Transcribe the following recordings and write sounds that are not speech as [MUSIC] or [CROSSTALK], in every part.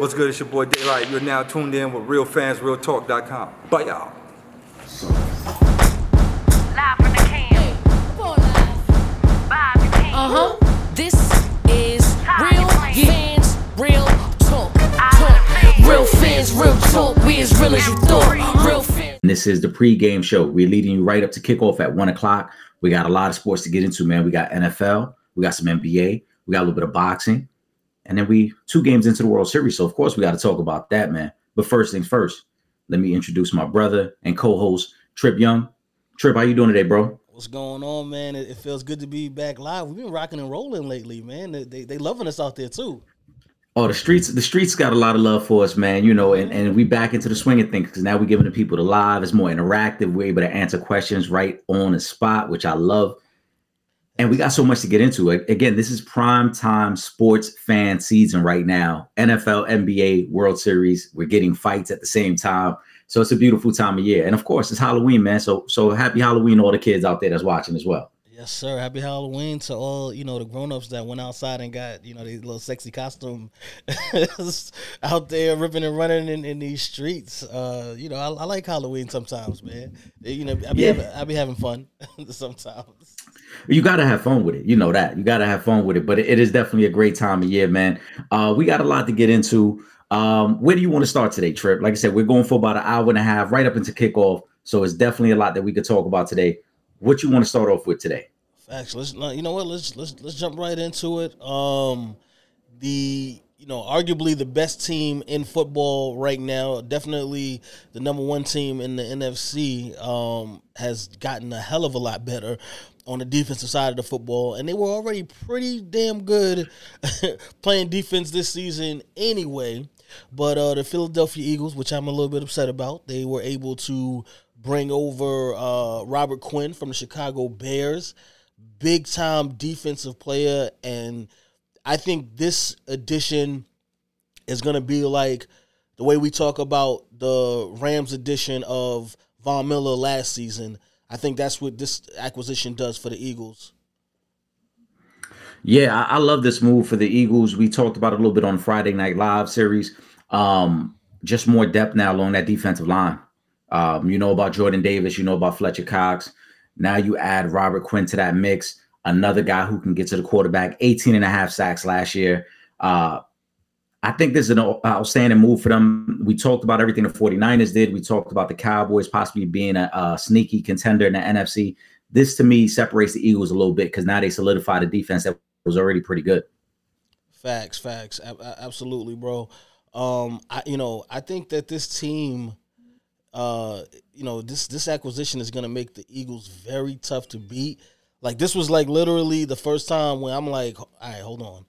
What's good? It's your boy Daylight. You're now tuned in with RealFansRealTalk.com. Bye, y'all. Live from the can. Vibe the can. Uh huh. This is real fans, real talk. Talk. Real fans, real talk. We as real as you thought. Real fans. This is the pregame show. We're leading you right up to kickoff at one o'clock. We got a lot of sports to get into, man. We got NFL, we got some NBA, we got a little bit of boxing, and then we two games into the World Series. So of course we got to talk about that, man. But first things first, let me introduce my brother and co-host Trip Yung. Trip, how you doing today, bro? What's going on, man? It, it feels good to be back live. We've been rocking and rolling lately, man. They, they, they loving us out there too. Oh, the streets, the streets got a lot of love for us, man. You know, and, and we back into the swing of things because now we're giving the people the live. It's more interactive. We're able to answer questions right on the spot, which I love. And we got so much to get into. Again, this is prime time sports fan season right now. NFL, NBA, World Series. We're getting fights at the same time. So it's a beautiful time of year. And of course, it's Halloween, man. So so happy Halloween to all the kids out there that's watching as well. Yes, sir. Happy Halloween to all, you know, the grown-ups that went outside and got, you know, these little sexy costume [LAUGHS] out there ripping and running in, in these streets. Uh, you know, I, I like Halloween sometimes, man. You know, I be Yeah. having, I be having fun [LAUGHS] sometimes. You gotta have fun with it. You know that. You gotta have fun with it. But it, is definitely a great time of year, man. Uh, we got a lot to get into. Um, where do you want to start today, Trip? Like I said, we're going for about an hour and a half, right up into kickoff. So it's definitely a lot that we could talk about today. What you want to start off with today? Facts. Let's you know what? Let's let's let's jump right into it. Um, the you know arguably the best team in football right now, definitely the number one team in the NFC, um, has gotten a hell of a lot better on the defensive side of the football, and they were already pretty damn good [LAUGHS] playing defense this season anyway. But uh, the Philadelphia Eagles, which I'm a little bit upset about, they were able to bring over uh, Robert Quinn from the Chicago Bears, big time defensive player, and I think this edition is going to be like the way we talk about the Rams edition of Von Miller last season. I think that's what this acquisition does for the Eagles. Yeah, I, I love this move for the Eagles. We talked about a little bit on Friday Night Live series. Um, just more depth now along that defensive line. Um, you know about Jordan Davis, you know about Fletcher Cox. Now you add Robert Quinn to that mix, another guy who can get to the quarterback, 18 and a half sacks last year. Uh, I think this is an outstanding move for them. We talked about everything the 49ers did. We talked about the Cowboys possibly being a, a sneaky contender in the NFC. This to me separates the Eagles a little bit because now they solidify the defense that was already pretty good. Facts, facts, A- absolutely, bro. Um, I you know I think that this team, uh, you know this this acquisition is gonna make the Eagles very tough to beat. Like this was like literally the first time when I'm like, all right, hold on,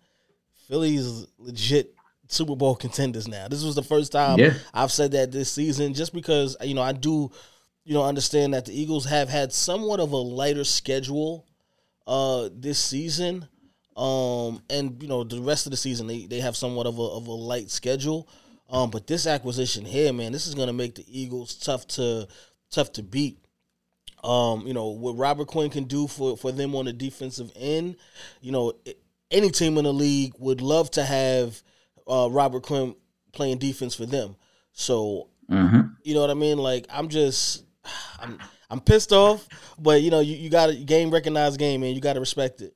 Philly's legit Super Bowl contenders now. This was the first time Yeah. I've said that this season, just because you know I do, you know, understand that the Eagles have had somewhat of a lighter schedule uh this season um and you know the rest of the season they, they have somewhat of a, of a light schedule um but this acquisition here man this is going to make the eagles tough to tough to beat um you know what robert quinn can do for for them on the defensive end you know any team in the league would love to have uh robert quinn playing defense for them so Mhm. you know what I mean? Like I'm just I'm I'm pissed off, but you know, you, you gotta game recognize game, man. You gotta respect it.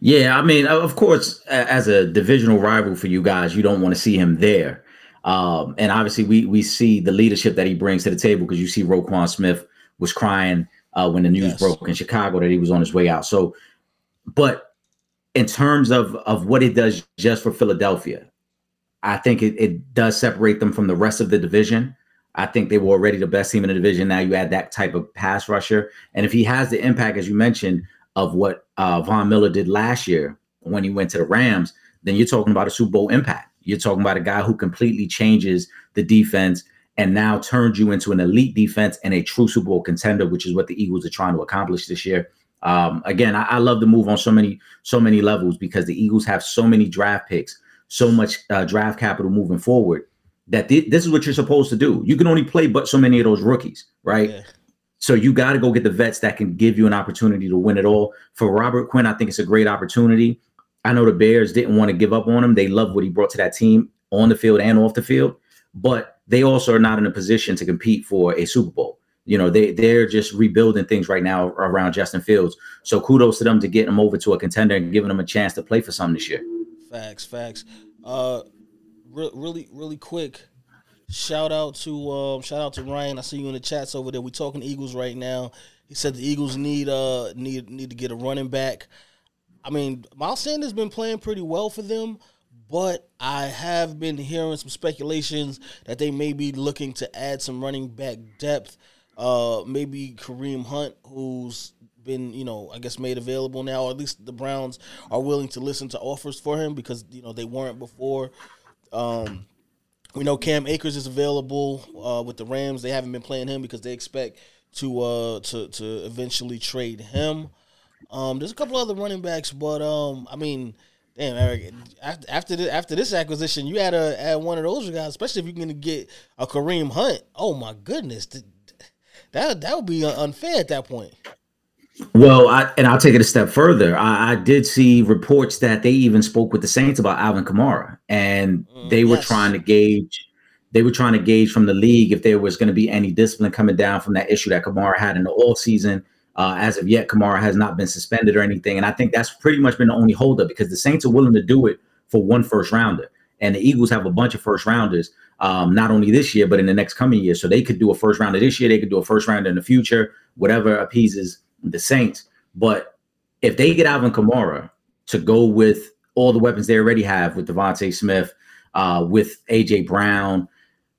Yeah, I mean, of course, as a divisional rival for you guys, you don't want to see him there. Um, and obviously, we we see the leadership that he brings to the table because you see Roquan Smith was crying uh, when the news Yes. broke in Chicago that he was on his way out. So, but in terms of of what it does just for Philadelphia, I think it, it does separate them from the rest of the division. I think they were already the best team in the division. Now you add that type of pass rusher, and if he has the impact, as you mentioned, of what uh, Von Miller did last year when he went to the Rams, then you're talking about a Super Bowl impact. You're talking about a guy who completely changes the defense and now turns you into an elite defense and a true Super Bowl contender, which is what the Eagles are trying to accomplish this year. Um, again, I, I love the move on so many so many levels because the Eagles have so many draft picks, so much uh, draft capital moving forward that thi- this is what you're supposed to do. You can only play but so many of those rookies, right? Yeah. So you got to go get the vets that can give you an opportunity to win it all. For Robert Quinn, I think it's a great opportunity. I know the Bears didn't want to give up on him. They love what he brought to that team on the field and off the field, but they also are not in a position to compete for a Super Bowl. You know, they they're just rebuilding things right now around Justin Fields. So kudos to them to get him over to a contender and giving him a chance to play for something this year. Facts, facts. Uh, re- really, really quick. Shout out to um, shout out to Ryan. I see you in the chats over there. We talking Eagles right now. He said the Eagles need uh need need to get a running back. I mean, Miles Sanders been playing pretty well for them, but I have been hearing some speculations that they may be looking to add some running back depth. Uh, maybe Kareem Hunt, who's been, you know, I guess made available now, or at least the Browns are willing to listen to offers for him because you know they weren't before. Um, we know Cam Akers is available uh, with the Rams. They haven't been playing him because they expect to uh, to to eventually trade him. Um, there's a couple other running backs, but um, I mean, damn, Eric, after after, the, after this acquisition, you had to add one of those guys, especially if you're going to get a Kareem Hunt. Oh my goodness, that that would be unfair at that point. Well, I, and I'll take it a step further. I, I, did see reports that they even spoke with the Saints about Alvin Kamara, and mm, they were yes. trying to gauge. They were trying to gauge from the league if there was going to be any discipline coming down from that issue that Kamara had in the all season. Uh, as of yet, Kamara has not been suspended or anything, and I think that's pretty much been the only holdup because the Saints are willing to do it for one first rounder, and the Eagles have a bunch of first rounders, um, not only this year but in the next coming year. So they could do a first rounder this year, they could do a first rounder in the future, whatever appeases the Saints. But if they get Alvin Kamara to go with all the weapons they already have with DeVonta Smith, uh, with AJ Brown,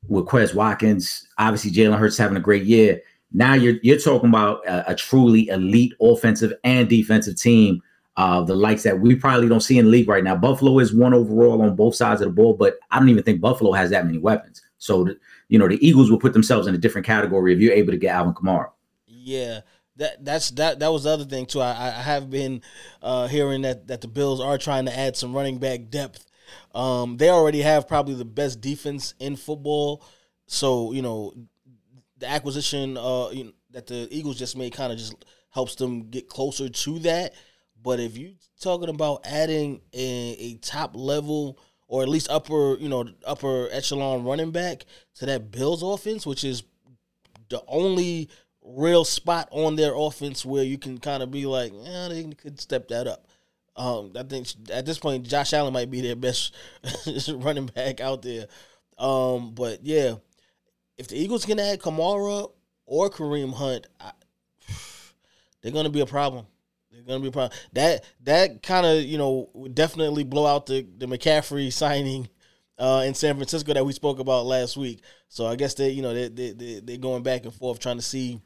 with Quez Watkins, obviously Jalen Hurts having a great year. Now you're you're talking about a, a truly elite offensive and defensive team, uh, the likes that we probably don't see in the league right now. Buffalo is one overall on both sides of the ball, but I don't even think Buffalo has that many weapons. So, you know, the Eagles will put themselves in a different category if you're able to get Alvin Kamara. Yeah, that that's that that was the other thing too. I, I have been uh, hearing that that the Bills are trying to add some running back depth. Um, they already have probably the best defense in football, so you know the acquisition uh, you know, that the Eagles just made kind of just helps them get closer to that. But if you talking about adding a, a top level or at least upper you know upper echelon running back to that Bills offense, which is the only real spot on their offense where you can kind of be like, yeah, they could step that up. Um, I think at this point, Josh Allen might be their best [LAUGHS] running back out there. Um, but yeah, if the Eagles can add Kamara or Kareem Hunt, I, [SIGHS] they're going to be a problem. They're to be problem. That that kind of you know would definitely blow out the the McCaffrey [LAUGHS] signing uh, in San Francisco that we spoke about last week. So I guess they you know they they they they're going back and forth trying to see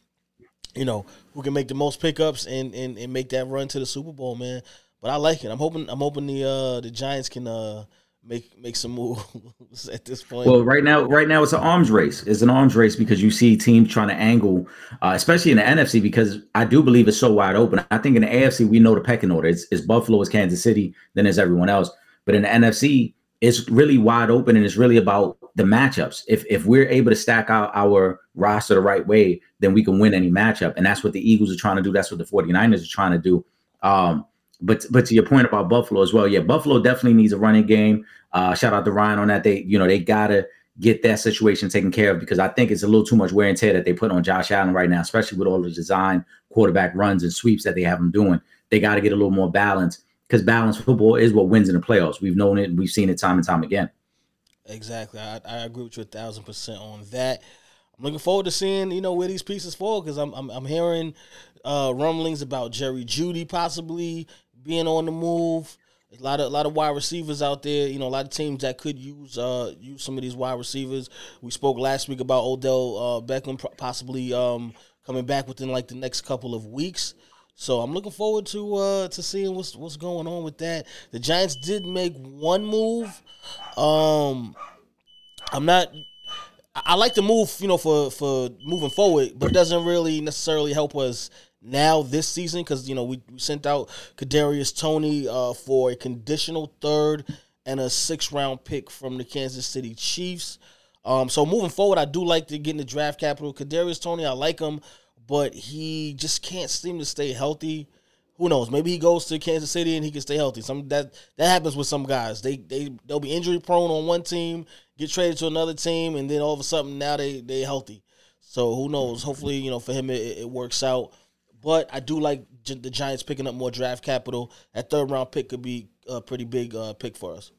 you know, who can make the most pickups and, and, and make that run to the Super Bowl, man. But I like it. I'm hoping I'm hoping the uh the Giants can uh make make some moves [LAUGHS] at this point. Well, right now, right now it's an arms race. It's an arms race because you see teams trying to angle, uh, especially in the NFC, because I do believe it's so wide open. I think in the AFC we know the pecking order. It's, it's Buffalo, it's Kansas City, then there's everyone else. But in the NFC, it's really wide open and it's really about the matchups. If if we're able to stack out our roster the right way, then we can win any matchup. And that's what the Eagles are trying to do. That's what the 49ers are trying to do. Um, but but to your point about Buffalo as well, yeah, Buffalo definitely needs a running game. Uh, shout out to Ryan on that. They, you know, they gotta get that situation taken care of because I think it's a little too much wear and tear that they put on Josh Allen right now, especially with all the design quarterback runs and sweeps that they have him doing. They got to get a little more balance because balanced football is what wins in the playoffs. We've known it, we've seen it time and time again. Exactly, I, I agree with you a thousand percent on that. I'm looking forward to seeing you know where these pieces fall because I'm, I'm I'm hearing uh, rumblings about Jerry Jeudy possibly being on the move. A lot of a lot of wide receivers out there. You know, a lot of teams that could use uh, use some of these wide receivers. We spoke last week about Odell uh, Beckham possibly um, coming back within like the next couple of weeks. So I'm looking forward to uh, to seeing what's what's going on with that. The Giants did make one move. Um, I'm not. I like to move, you know, for for moving forward, but it doesn't really necessarily help us now this season because you know we, we sent out Kadarius Toney uh, for a conditional third and a six round pick from the Kansas City Chiefs. Um, so moving forward, I do like to get in the draft capital. Kadarius Toney, I like him but he just can't seem to stay healthy. who knows? Maybe he goes to Kansas City and he can stay healthy. Some that that happens with some guys. They they they'll be injury prone on one team, get traded to another team, and then all of a sudden now they they healthy. So who knows? Hopefully, you know, for him it, it works out. But I do like the Giants picking up more draft capital. That third round pick could be a pretty big uh, pick for us.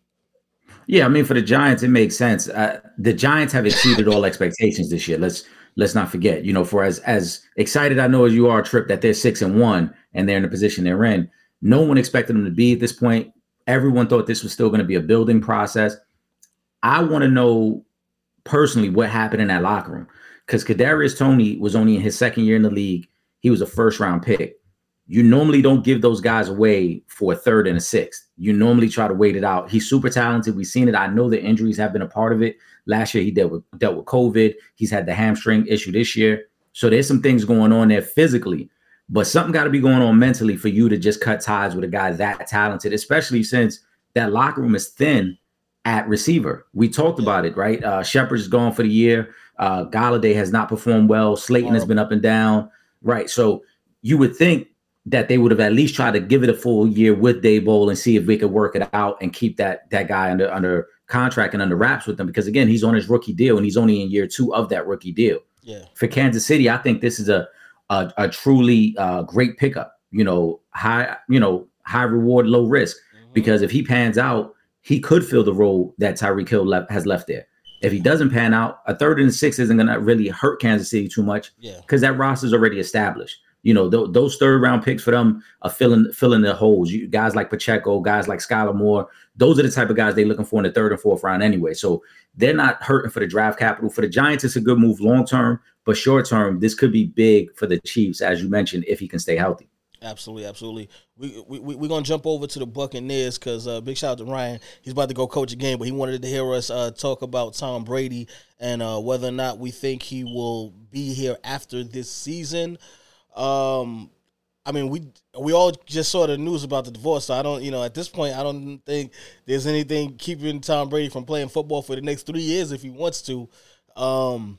Yeah, I mean for the Giants, it makes sense. Uh, the Giants have exceeded all expectations this year. Let's let's not forget. You know, for as as excited I know as you are, Trip, that they're six and one and they're in the position they're in. No one expected them to be at this point. Everyone thought this was still going to be a building process. I want to know personally what happened in that locker room because Kadarius Toney was only in his second year in the league. He was a first round pick. You normally don't give those guys away for a third and a sixth. You normally try to wait it out. He's super talented. We've seen it. I know the injuries have been a part of it. Last year he dealt with dealt with COVID. He's had the hamstring issue this year. So there's some things going on there physically, but something got to be going on mentally for you to just cut ties with a guy that talented, especially since that locker room is thin at receiver. We talked about it, right? Uh, Shepard's gone for the year. Uh, Golladay has not performed well. Slayton has been up and down, right? So you would think that they would have at least tried to give it a full year with Daboll and see if we could work it out and keep that that guy under under contract and under wraps with them because again he's on his rookie deal and he's only in year two of that rookie deal. Yeah. For Kansas City, I think this is a a, a truly uh, great pickup. You know, high you know high reward, low risk because if he pans out, he could fill the role that Tyreek Hill left, has left there. If he doesn't pan out, a third and six isn't going to really hurt Kansas City too much Yeah. because that roster is already established. You know, th- those third round picks for them are filling filling the holes. You guys like Pacheco, guys like Skylar Moore, those are the type of guys they're looking for in the third and fourth round anyway. So they're not hurting for the draft capital. For the Giants, it's a good move long term, but short term, this could be big for the Chiefs, as you mentioned, if he can stay healthy. Absolutely, absolutely. We we we we're gonna jump over to the Buccaneers because uh, big shout out to Ryan. He's about to go coach a game, but he wanted to hear us uh, talk about Tom Brady and uh, whether or not we think he will be here after this season. Um, I mean, we we all just saw the news about the divorce, so I don't, you know, at this point, I don't think there's anything keeping Tom Brady from playing football for the next three years if he wants to. Um,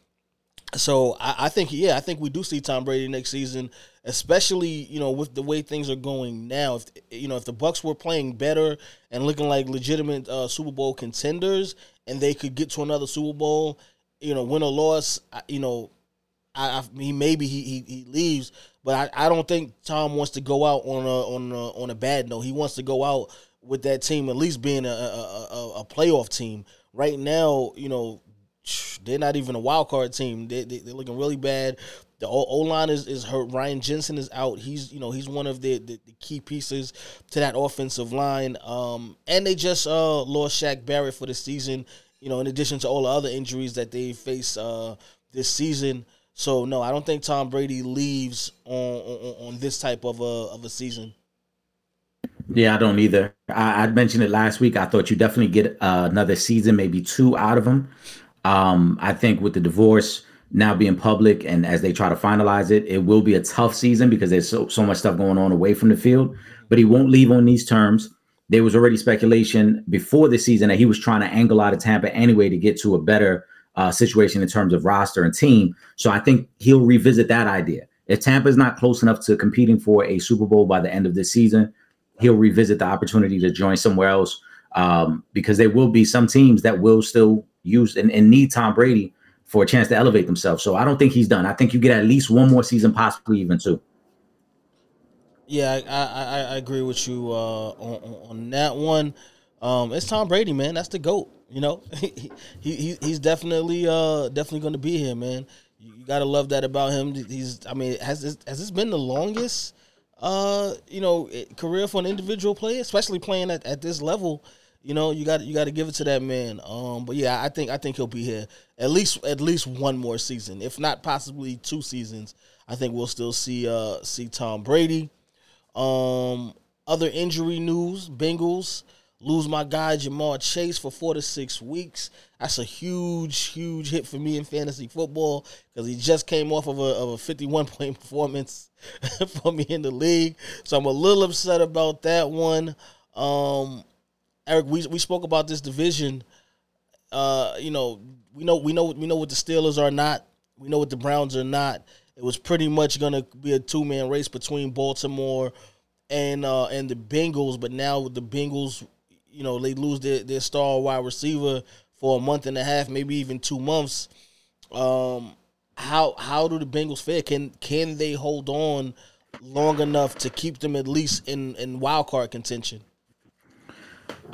so I, I think yeah, I think we do see Tom Brady next season, especially you know with the way things are going now. If you know if the Bucks were playing better and looking like legitimate uh, Super Bowl contenders, and they could get to another Super Bowl, you know, win or loss, you know, I, I he maybe he, he he leaves, but I, I don't think Tom wants to go out on a on a, on a bad note. He wants to go out with that team at least being a a, a, a playoff team. Right now, you know, they're not even a wild card team. They, they they're looking really bad. The O line is, is hurt. Ryan Jensen is out. He's you know he's one of the, the, the key pieces to that offensive line. Um, and they just uh lost Shaq Barrett for the season. You know, in addition to all the other injuries that they face uh this season. So no, I don't think Tom Brady leaves on on, on this type of a of a season. Yeah, I don't either. I, I mentioned it last week. I thought you definitely get uh, another season, maybe two out of him. Um, I think with the divorce now being public and as they try to finalize it, it will be a tough season because there's so, so much stuff going on away from the field. But he won't leave on these terms. There was already speculation before the season that he was trying to angle out of Tampa anyway to get to a better uh, situation in terms of roster and team. So I think he'll revisit that idea. If Tampa is not close enough to competing for a Super Bowl by the end of this season, he'll revisit the opportunity to join somewhere else um, because there will be some teams that will still use and, and need Tom Brady for a chance to elevate themselves. So I don't think he's done. I think you get at least one more season, possibly even two. Yeah, I I, I- agree with you uh, on, on that one. Um, it's Tom Brady, man. That's the goat. You know, [LAUGHS] he, he he's definitely uh definitely going to be here, man. You, gotta love that about him. He's I mean, has this, has this been the longest uh you know career for an individual player, especially playing at, at this level? You know, you got you got to give it to that man. Um, but yeah, I think I think he'll be here at least at least one more season, if not possibly two seasons. I think we'll still see uh see Tom Brady. Um, other injury news: Bengals lose my guy Ja'Marr Chase for four to six weeks. That's a huge, huge hit for me in fantasy football because he just came off of a of a fifty one [LAUGHS] point performance [LAUGHS] for me in the league. So I'm a little upset about that one. Um, Eric, we we spoke about this division. Uh, you know, we know we know we know what the Steelers are not. We know what the Browns are not. It was pretty much gonna be a two man race between Baltimore and uh, and the Bengals, but now with the Bengals, you know, they lose their, their star wide receiver for a month and a half, maybe even two months. Um, how how do the Bengals fare? Can can they hold on long enough to keep them at least in in wild card contention?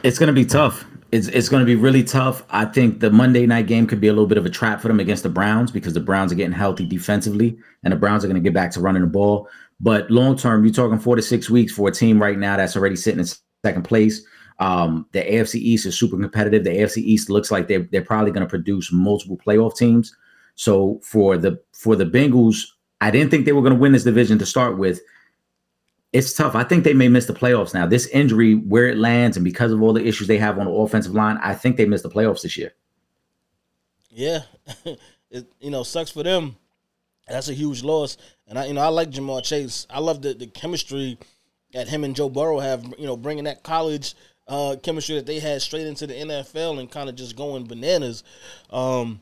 It's going to be tough. It's it's going to be really tough. I think the Monday night game could be a little bit of a trap for them against the Browns because the Browns are getting healthy defensively, and the Browns are going to get back to running the ball. But long term, you're talking four to six weeks for a team right now that's already sitting in second place. Um, the AFC East is super competitive. The AFC East looks like they're they're probably going to produce multiple playoff teams. So for the for the Bengals, I didn't think they were going to win this division to start with. It's tough. I think they may miss the playoffs now. This injury, where it lands, and because of all the issues they have on the offensive line, I think they miss the playoffs this year. Yeah, [LAUGHS] it you know sucks for them. That's a huge loss. And I you know I like Jamal Chase. I love the the chemistry that him and Joe Burrow have. You know, bringing that college uh, chemistry that they had straight into the NFL and kind of just going bananas. Um,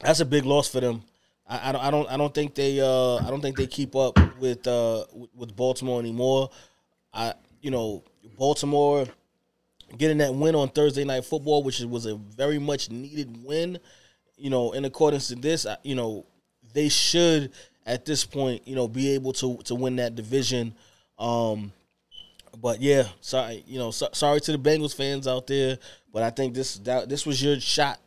that's a big loss for them. I, I don't I don't I don't think they uh I don't think they keep up with uh with Baltimore anymore. I you know Baltimore getting that win on Thursday night football, which was a very much needed win. You know, in accordance to this, you know they should at this point you know be able to to win that division. Um, but yeah, sorry, you know, so, sorry to the Bengals fans out there, but I think this that, this was your shot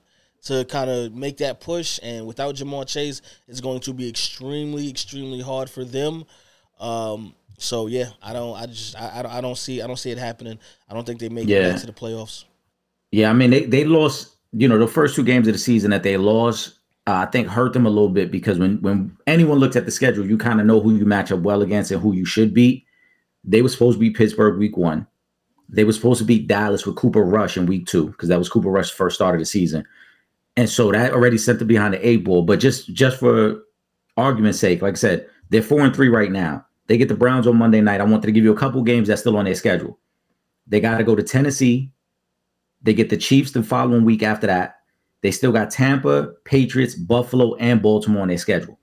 to kind of make that push. And without Jamal Chase, it's going to be extremely, extremely hard for them. Um, so yeah, I don't, I just, I, I don't, I don't see, I don't see it happening. I don't think they make it Yeah. back to the playoffs. Yeah, I mean they they lost. You know, the first two games of the season that they lost, uh, I think hurt them a little bit because when when anyone looks at the schedule, you kind of know who you match up well against and who you should beat. They were supposed to beat Pittsburgh week one. They were supposed to beat Dallas with Cooper Rush in week two because that was Cooper Rush's first start of the season, and so that already sent them behind the eight ball. But just just for argument's sake, like I said, they're four and three right now. They get the Browns on Monday night. I wanted to give you a couple games that's still on their schedule. They got to go to Tennessee. They get the Chiefs the following week after that. They still got Tampa, Patriots, Buffalo, and Baltimore on their schedule.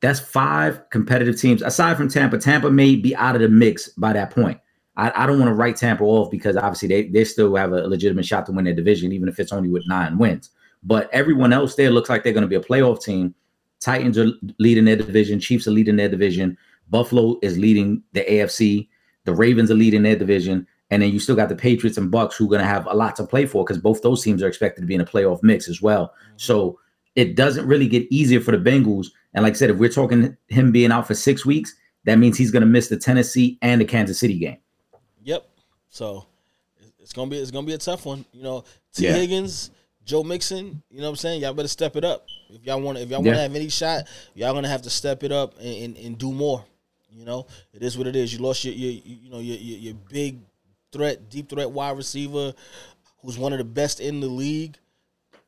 That's five competitive teams. Aside from Tampa, Tampa may be out of the mix by that point. I, I don't want to write Tampa off because obviously they, they still have a legitimate shot to win their division, even if it's only with nine wins. But everyone else there looks like they're going to be a playoff team. Titans are leading their division. Chiefs are leading their division. Buffalo is leading the AFC. The Ravens are leading their division. And then you still got the Patriots and Bucks who are going to have a lot to play for because both those teams are expected to be in a playoff mix as well. Mm-hmm. So it doesn't really get easier for the Bengals. And like I said, if we're talking him being out for six weeks, that means he's going to miss the Tennessee and the Kansas City game. Yep. So it's gonna be it's gonna be a tough one. You know, T Yeah. Higgins, Joe Mixon. You know what I'm saying? Y'all better step it up if y'all want. If y'all want to have any shot, y'all gonna have to step it up and, and, and do more. You know, it is what it is. You lost your, your you know your, your your big threat, deep threat wide receiver, who's one of the best in the league.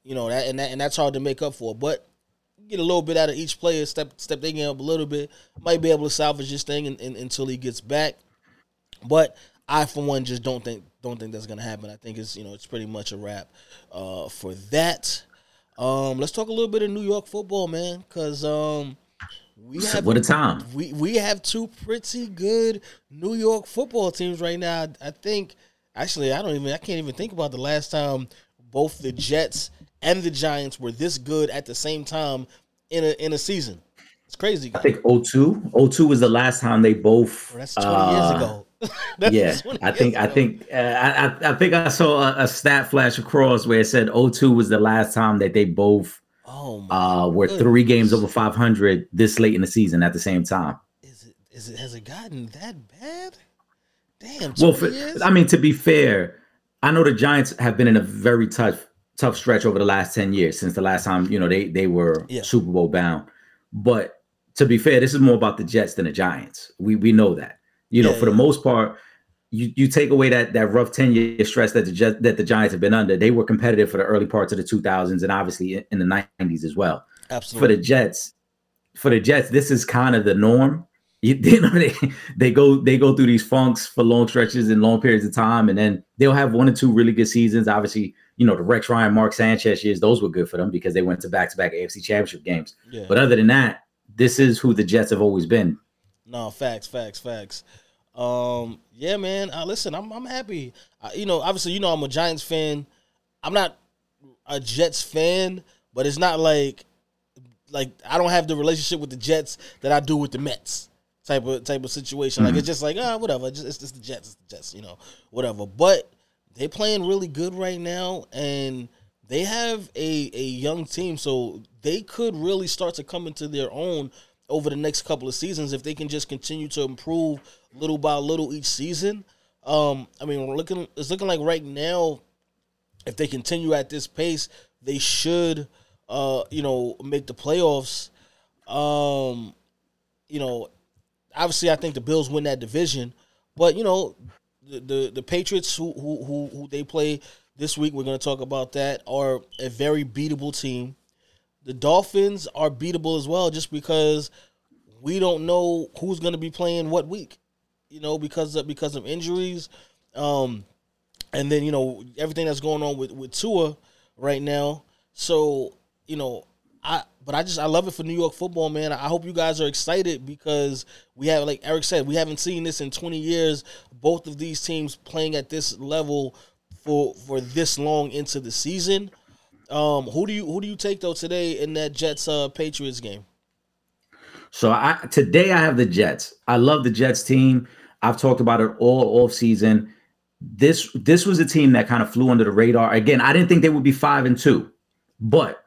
You know that and that and that's hard to make up for. But get a little bit out of each player, step step their game up a little bit. Might be able to salvage this thing in, in, until he gets back. But I, for one, just don't think don't think that's gonna happen. I think it's you know it's pretty much a wrap uh, for that. Um, let's talk a little bit of New York football, man, because um, we have What a time. we we have two pretty good New York football teams right now. I think actually I don't even I can't even think about the last time both the Jets and the Giants were this good at the same time in a in a season. It's crazy. I think 02. 02 was the last time they both. Bro, that's 20 uh, years ago. [LAUGHS] Yeah, I think I think uh, I, I think I saw a, a stat flash across where it said 0-2 was the last time that they both Oh uh, were three games over 500 this late in the season at the same time. Is it is it has it gotten that bad? Damn. Well, for. I mean, to be fair, I know the Giants have been in a very tough, tough stretch over the last ten years since the last time you know they they were Yeah. Super Bowl bound. But to be fair, this is more about the Jets than the Giants. We we know that. You know, Yeah, for the most part, you you take away that that rough ten year stretch that the that the Giants have been under. They were competitive for the early parts of the two thousands and obviously in, the nineties as well Absolutely. for the Jets, for the Jets, this is kind of the norm. You, [LAUGHS] you know, they, they go they go through these funks for long stretches and long periods of time, and then they'll have one or two really good seasons. Obviously, you know the Rex Ryan, Mark Sanchez years; those were good for them because they went to back to back AFC Championship games. yeah. But other than that, this is who the Jets have always been. no, facts, facts, facts. Um, yeah, man. Uh, listen, I'm I'm happy. Uh, you know, obviously, you know, I'm a Giants fan. I'm not a Jets fan, but it's not like like I don't have the relationship with the Jets that I do with the Mets type of type of situation. Like it's just like ah, whatever. It's, just, it's just the Jets, it's the Jets, you know, whatever. But they playing really good right now, and they have a a young team, so they could really start to come into their own over the next couple of seasons if they can just continue to improve little by little each season. Um, I mean, we're looking it's looking like right now, if they continue at this pace, they should, uh, you know, make the playoffs. Um, you know, obviously, I think the Bills win that division, but you know, the the, the Patriots who, who who who they play this week, we're going to talk about that, are a very beatable team. The Dolphins are beatable as well, just because we don't know who's going to be playing what week. You know, because of because of injuries, um, and then you know everything that's going on with with Tua right now. So you know, I but I just I love it for New York football, man. I hope you guys are excited because we have, like Eric said, we haven't seen this in 20 years. Both of these teams playing at this level for for this long into the season. Um, who do you who do you take though today in that Jets uh, Patriots game? So I today I have the Jets. I love the Jets team. I've talked about it all off season. This this was a team that kind of flew under the radar. Again, I didn't think they would be five and two, but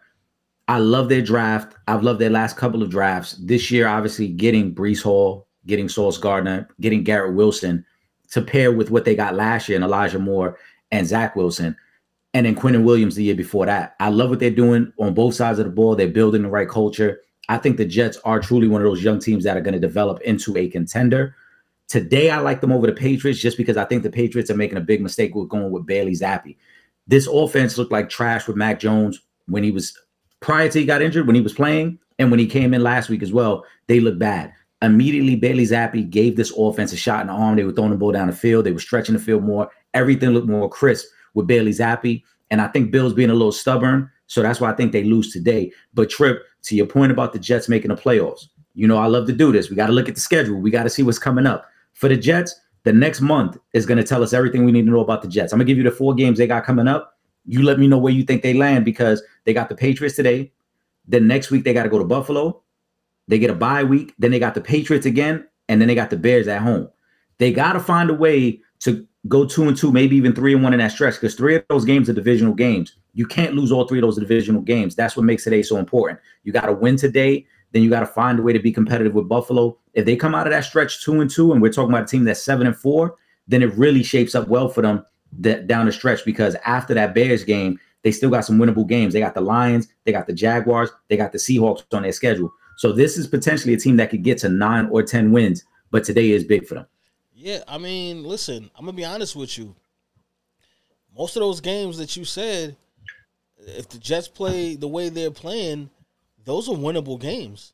I love their draft. I've loved their last couple of drafts. This year, obviously, getting Breece Hall, getting Sauce Gardner, getting Garrett Wilson to pair with what they got last year and Elijah Moore and Zach Wilson, and then Quinnen Williams the year before that. I love what they're doing on both sides of the ball. They're building the right culture. I think the Jets are truly one of those young teams that are going to develop into a contender. Today, I like them over the Patriots just because I think the Patriots are making a big mistake with going with Bailey Zappe. This offense looked like trash with Mac Jones when he was prior to he got injured, when he was playing, and when he came in last week as well. They looked bad. Immediately, Bailey Zappe gave this offense a shot in the arm. They were throwing the ball down the field. They were stretching the field more. Everything looked more crisp with Bailey Zappe. And I think Bill's being a little stubborn. So that's why I think they lose today. But Trip, to your point about the Jets making the playoffs, you know, I love to do this. We got to look at the schedule. We got to see what's coming up. For the Jets, the next month is going to tell us everything we need to know about the Jets. I'm going to give you the four games they got coming up. You let me know where you think they land because they got the Patriots today. Then next week they got to go to Buffalo. They get a bye week. Then they got the Patriots again. And then they got the Bears at home. They got to find a way to go two and two, maybe even three and one in that stretch, because three of those games are divisional games. You can't lose all three of those divisional games. That's what makes today so important. You got to win today, then you got to find a way to be competitive with Buffalo. If they come out of that stretch two and two, and we're talking about a team that's seven and four, then it really shapes up well for them that down the stretch because after that Bears game, they still got some winnable games. They got the Lions, they got the Jaguars, they got the Seahawks on their schedule. So this is potentially a team that could get to nine or ten wins, but today is big for them. Yeah, I mean, listen, I'm gonna be honest with you. Most of those games that you said, if the Jets play the way they're playing, those are winnable games.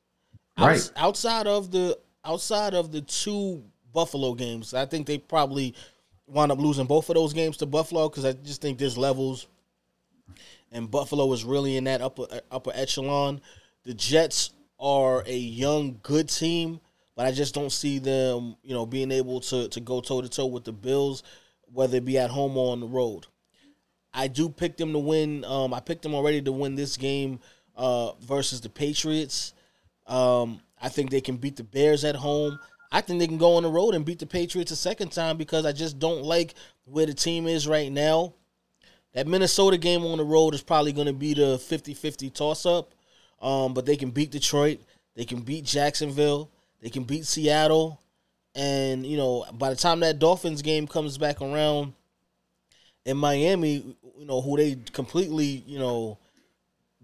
Right. Outs- outside of the outside of the two Buffalo games, I think they probably wound up losing both of those games to Buffalo because I just think there's levels, and Buffalo is really in that upper upper echelon. The Jets are a young, good team, but I just don't see them, you know, being able to to go toe to toe with the Bills, whether it be at home or on the road. I do pick them to win. Um, I picked them already to win this game uh, versus the Patriots. Um, I think they can beat the Bears at home. I think they can go on the road and beat the Patriots a second time because I just don't like where the team is right now. That Minnesota game on the road is probably going to be the 50 50 toss up. Um, but they can beat Detroit. They can beat Jacksonville. They can beat Seattle. And, you know, by the time that Dolphins game comes back around in Miami, you know, who they completely, you know,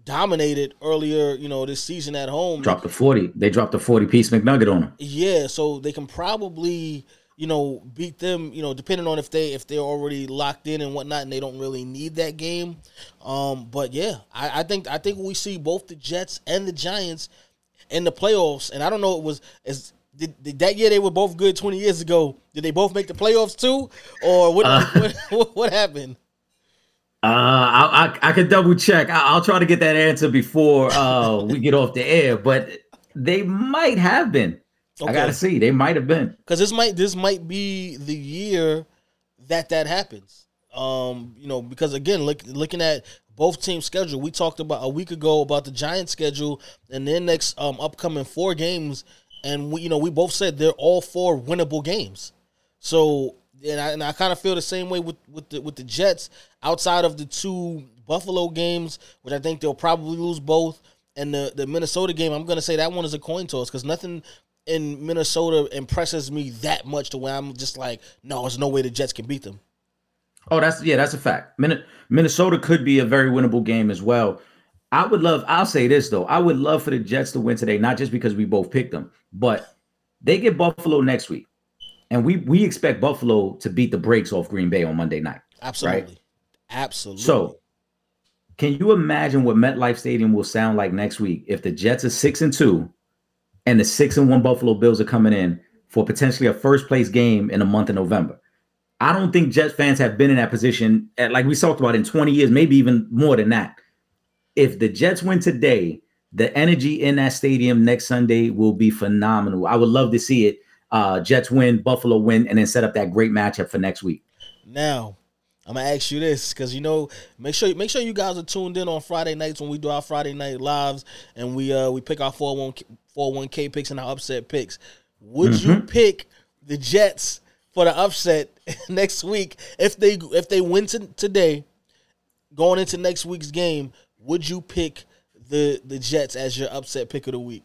dominated earlier, you know, this season at home. Dropped a 40. They dropped a 40 piece McNugget on them. Yeah, so they can probably, you know, beat them, you know, depending on if they if they're already locked in and whatnot and they don't really need that game. Um, but yeah, I, I think I think we see both the Jets and the Giants in the playoffs. And I don't know it was as did, did that year they were both good twenty years ago. Did they both make the playoffs too? Or what [LAUGHS] what, what, what happened? Uh, I, I I could double check. I, will try to get that answer before uh [LAUGHS] we get off the air, but they might have been. I gotta see. They might have been. because this might this might be the year that that happens. Um, you know, because again, look, looking at both teams' schedule, we talked about a week ago about the Giants' schedule and their next um, upcoming four games, and we, you know, we both said they're all four winnable games. So, and I, and I kind of feel the same way with with the with the Jets. Outside of the two Buffalo games, which I think they'll probably lose both, and the the Minnesota game, I'm gonna say that one is a coin toss because nothing in Minnesota impresses me that much to where I'm just like, no, there's no way the Jets can beat them. Oh, that's yeah, that's a fact. Min- Minnesota could be a very winnable game as well. I would love. I'll say this though. I would love for the Jets to win today, not just because we both picked them, but they get Buffalo next week, and we we expect Buffalo to beat the brakes off Green Bay on Monday night. Absolutely, absolutely. So, can you imagine what MetLife Stadium will sound like next week if the Jets are six and two, and the six and one Buffalo Bills are coming in for potentially a first place game in the month of November? I don't think Jets fans have been in that position, at, like we talked about, in 20 years, maybe even more than that. If the Jets win today, the energy in that stadium next Sunday will be phenomenal. I would love to see it. Uh, Jets win, Buffalo win, and then set up that great matchup for next week. now, I'm gonna ask you this because you know, make sure make sure you guys are tuned in on Friday nights when we do our Friday night lives and we uh we pick our 401 k picks and our upset picks. Would you pick the Jets for the upset [LAUGHS] next week if they if they win to, today, going into next week's game? Would you pick the the Jets as your upset pick of the week?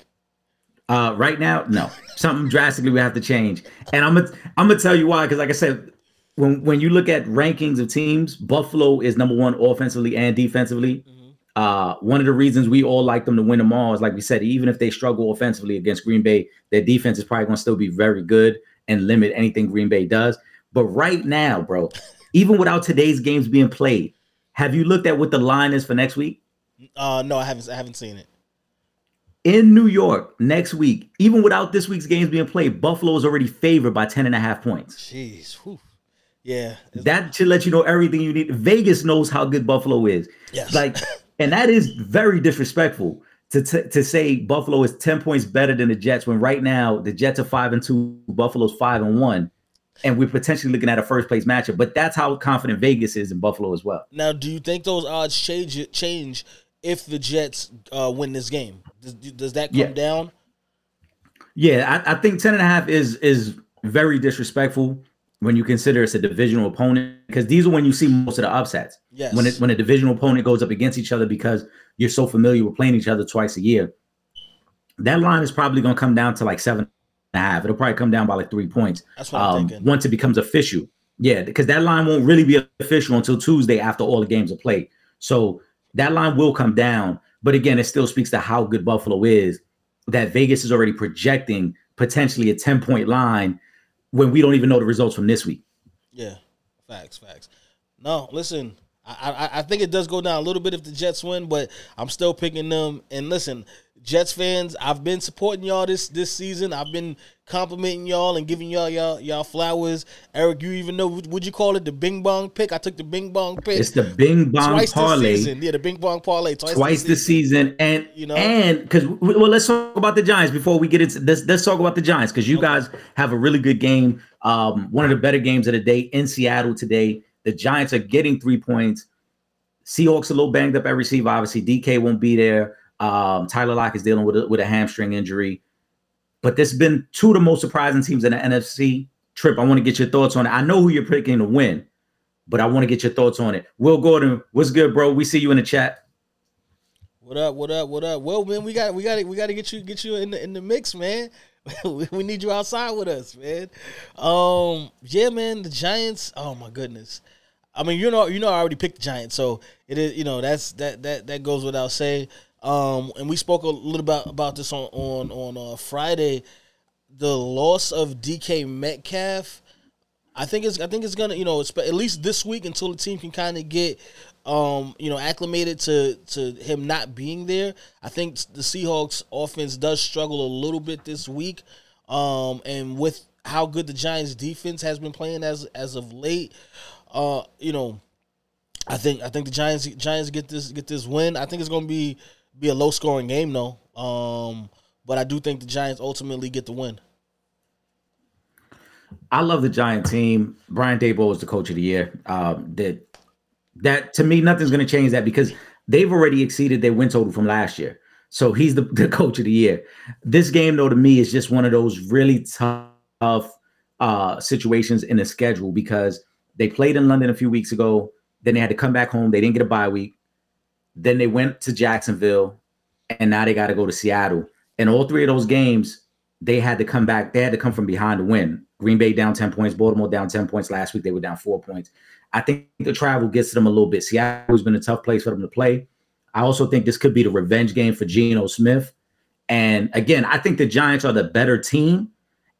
Uh, right now, no. Something drastically we have to change, and I'm gonna I'm gonna tell you why. Because like I said, when when you look at rankings of teams, Buffalo is number one offensively and defensively. Uh, one of the reasons we all like them to win them all is like we said, even if they struggle offensively against Green Bay, their defense is probably going to still be very good and limit anything Green Bay does. But right now, bro, even without today's games being played, have you looked at what the line is for next week? Uh, no, I haven't I haven't seen it. in New York next week, even without this week's games being played, Buffalo is already favored by 10 and a half points. Jeez, whew. yeah, That should let you know everything you need. Vegas knows how good Buffalo is. Yes. Like, [LAUGHS] and that is very disrespectful to, t- to say Buffalo is 10 points better than the Jets when right now the Jets are five and two, Buffalo's five and one. And we're potentially looking at a first place matchup. But that's how confident Vegas is in Buffalo as well. Now, do you think those odds change change if the Jets uh, win this game? Does, does that come Yeah. down? Yeah, I, I think 10 and a half is is very disrespectful when you consider it's a divisional opponent because these are when you see most of the upsets. Yes. When it when a divisional opponent goes up against each other because you're so familiar with playing each other twice a year. That line is probably going to come down to like seven and a half. It'll probably come down by like three points. That's what I'm um, thinking. Once it becomes official. Yeah, because that line won't really be official until Tuesday after all the games are played. So that line will come down. But again, it still speaks to how good Buffalo is that Vegas is already projecting potentially a 10 point line when we don't even know the results from this week. Yeah, facts, facts. No, listen, I, I I think it does go down a little bit if the Jets win, but I'm still picking them. And listen, Jets fans, I've been supporting y'all this this season. I've been complimenting y'all and giving y'all y'all y'all flowers. Eric, you even know would you call it the Bing Bong pick? I took the Bing Bong pick. It's the Bing Bong twice parlay this. Yeah, the Bing Bong parlay twice, twice this season. And You know? and because well, let's talk about the Giants before we get into let's let's talk about the Giants because you guys have a really good game. Um, one of the better games of the day in Seattle today. The Giants are getting three points. Seahawks a little banged up at receiver. Obviously, DK won't be there. Um, Tyler Lock is dealing with a, with a hamstring injury. But there's been two of the most surprising teams in the NFC. Trip, I want to get your thoughts on it. I know who you're picking to win, but I want to get your thoughts on it. Will Gordon, what's good, bro? We see you in the chat. What up? What up? What up? Well, man, we got we got we got to get you get you in the in the mix, man. [LAUGHS] we need you outside with us, man. Um, yeah, man. The Giants. Oh my goodness. I mean, you know, you know, I already picked the Giants, so it is. You know, that's that that that goes without saying. Um, and we spoke a little about about this on on on uh, Friday. The loss of DK Metcalf. I think it's I think it's gonna you know at least this week until the team can kind of get um you know acclimated to to him not being there. I think the Seahawks offense does struggle a little bit this week, um and with how good the Giants defense has been playing as as of late, uh you know I think I think the Giants Giants get this get this win. I think it's gonna be be a low scoring game though. Um, but I do think the Giants ultimately get the win. I love the Giant team. Brian Daboll is the coach of the year. Um, that that to me, nothing's going to change that because they've already exceeded their win total from last year. So he's the, [LAUGHS] the coach of the year. This game, though, to me, is just one of those really tough uh, situations in the schedule because they played in London a few weeks ago. Then they had to come back home. They didn't get a bye week. Then they went to Jacksonville, and now they got to go to Seattle. And all three of those games, they had to come back. They had to come from behind to win. Green Bay down 10 points, Baltimore down 10 points. Last week, they were down four points. I think the travel gets to them a little bit. Seattle's been a tough place for them to play. I also think this could be the revenge game for Geno Smith. And again, I think the Giants are the better team,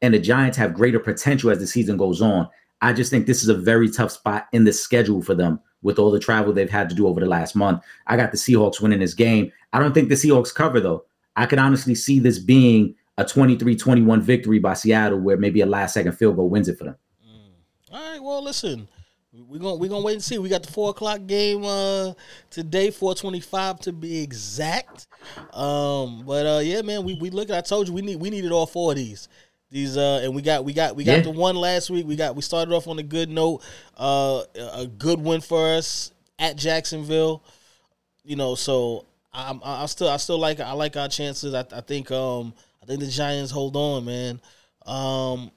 and the Giants have greater potential as the season goes on. I just think this is a very tough spot in the schedule for them with all the travel they've had to do over the last month. I got the Seahawks winning this game. I don't think the Seahawks cover, though. I could honestly see this being a 23 21 victory by Seattle, where maybe a last second field goal wins it for them. All right, well, listen, we're gonna we're gonna wait and see. We got the four o'clock game uh today, four twenty five to be exact. Um, but uh yeah, man, we we look. I told you we need we needed all four of these. These uh and we got we got we got Yeah. the one last week. We got we started off on a good note. Uh, a good win for us at Jacksonville. You know, so I'm I still I still like I like our chances. I, I think um I think the Giants hold on, man. Um,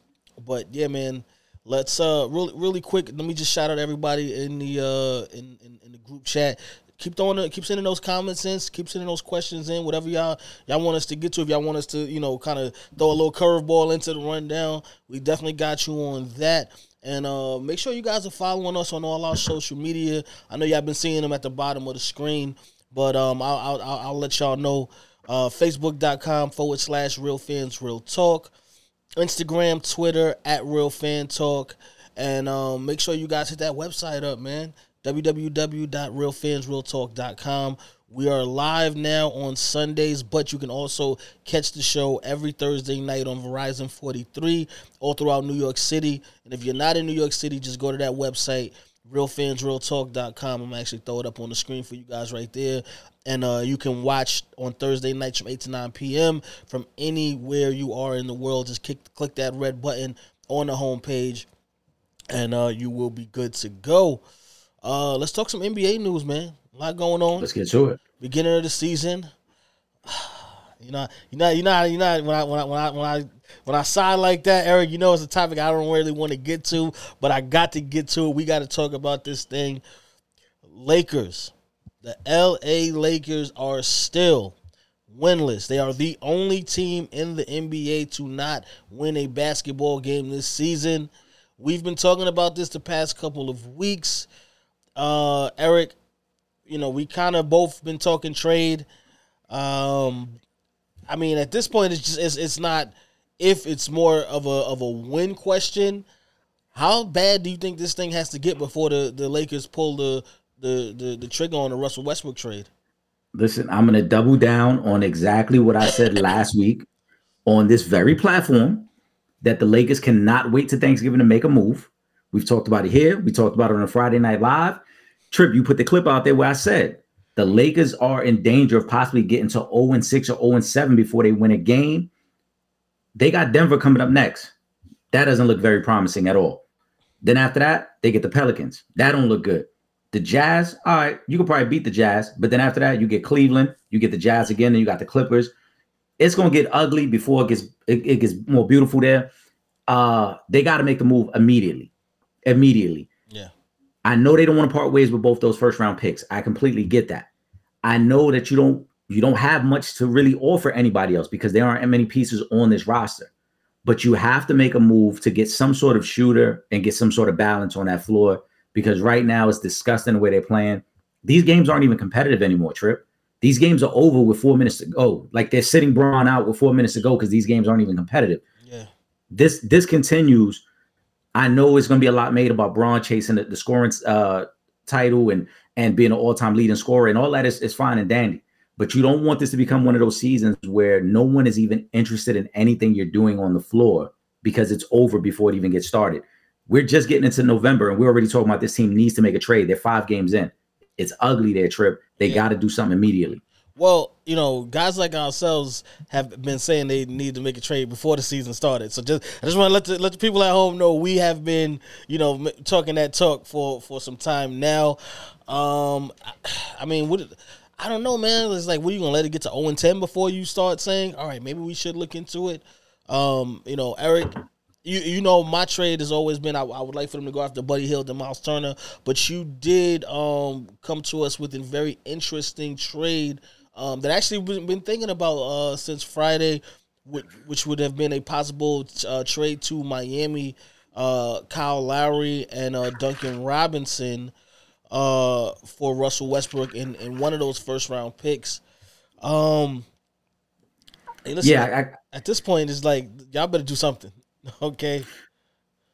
but yeah, man. Let's uh really really quick. Let me just shout out everybody in the uh in in, in the group chat. Keep throwing keep sending those comments in, keep sending those questions in, whatever y'all y'all want us to get to. If y'all want us to, you know, kind of throw a little curveball into the rundown, we definitely got you on that. And uh, make sure you guys are following us on all our social media. I know y'all been seeing them at the bottom of the screen, but um, I'll, I'll, I'll, I'll let y'all know. Uh, Facebook.com forward slash Real Fans Real Talk. Instagram, Twitter at Real Fan Talk, and um, make sure you guys hit that website up, man. www.realfansrealtalk.com. We are live now on Sundays, but you can also catch the show every Thursday night on Verizon 43 all throughout New York City. And if you're not in New York City, just go to that website, realfansrealtalk.com. I'm actually throw it up on the screen for you guys right there. And uh, you can watch on Thursday nights from 8 to 9 p.m. from anywhere you are in the world. Just click, click that red button on the homepage, and uh, you will be good to go. Uh, let's talk some NBA news, man. A lot going on Let's get to it. beginning of the season. [SIGHS] You know, you know, you know, you know. When I when I when I when I when I sigh like that, Eric, you know, it's a topic I don't really want to get to, but I got to get to it. We got to talk about this thing. Lakers, the L.A. Lakers are still winless. They are the only team in the NBA to not win a basketball game this season. We've been talking about this the past couple of weeks. Uh, Eric, you know, we kind of both been talking trade. Um, I mean, at this point, it's just it's, it's not if it's more of a of a win question. How bad do you think this thing has to get before the, the Lakers pull the, the the the trigger on the Russell Westbrook trade? Listen, I'm to double down on exactly what I said last week on this very platform that the Lakers cannot wait to Thanksgiving to make a move. We've talked about it here. We talked about it on a Friday Night Live. Trip, you put the clip out there where I said the Lakers are in danger of possibly getting to 0 and 6 or 0 and 7 before they win a game. They got Denver coming up next. That doesn't look very promising at all. Then after that, they get the Pelicans. That don't look good. The Jazz, all right, you could probably beat the Jazz, but then after that, you get Cleveland, you get the Jazz again, and you got the Clippers. It's gonna get ugly before it gets it, it gets more beautiful there. Uh, they got to make the move immediately, immediately. I know they don't want to part ways with both those first round picks. I completely get that. I know that you don't you don't have much to really offer anybody else because there aren't many pieces on this roster. But you have to make a move to get some sort of shooter and get some sort of balance on that floor because right now it's disgusting the way they're playing. These games aren't even competitive anymore, Trip. These games are over with four minutes to go. Like they're sitting Bron out with four minutes to go because these games aren't even competitive Yeah. this this continues, I know it's going to be a lot made about Bron chasing the, the scoring uh, title and and being an all time leading scorer and all that is, is fine and dandy. But you don't want this to become one of those seasons where no one is even interested in anything you're doing on the floor because it's over before it even gets started. We're just getting into November and we're already talking about this team needs to make a trade. They're five games in. It's ugly their Trip. They Yeah. got to do something immediately. Well, you know, guys like ourselves have been saying they need to make a trade before the season started. So just I just want to let the let the people at home know we have been, you know, talking that talk for for some time now. Um, I, I mean, what I don't know, man. It's like, what are you gonna let it get to zero and ten before you start saying, all right, maybe we should look into it. Um, you know, Eric, you you know my trade has always been I, I would like for them to go after Buddy Hield and Miles Turner, but you did um come to us with a very interesting trade um that actually been, been thinking about uh since Friday, which, which would have been a possible uh, trade to Miami, uh Kyle Lowry and uh Duncan Robinson uh for Russell Westbrook in, in one of those first round picks. Um hey, listen, Yeah, I, at this point it's like y'all better do something. [LAUGHS] Okay.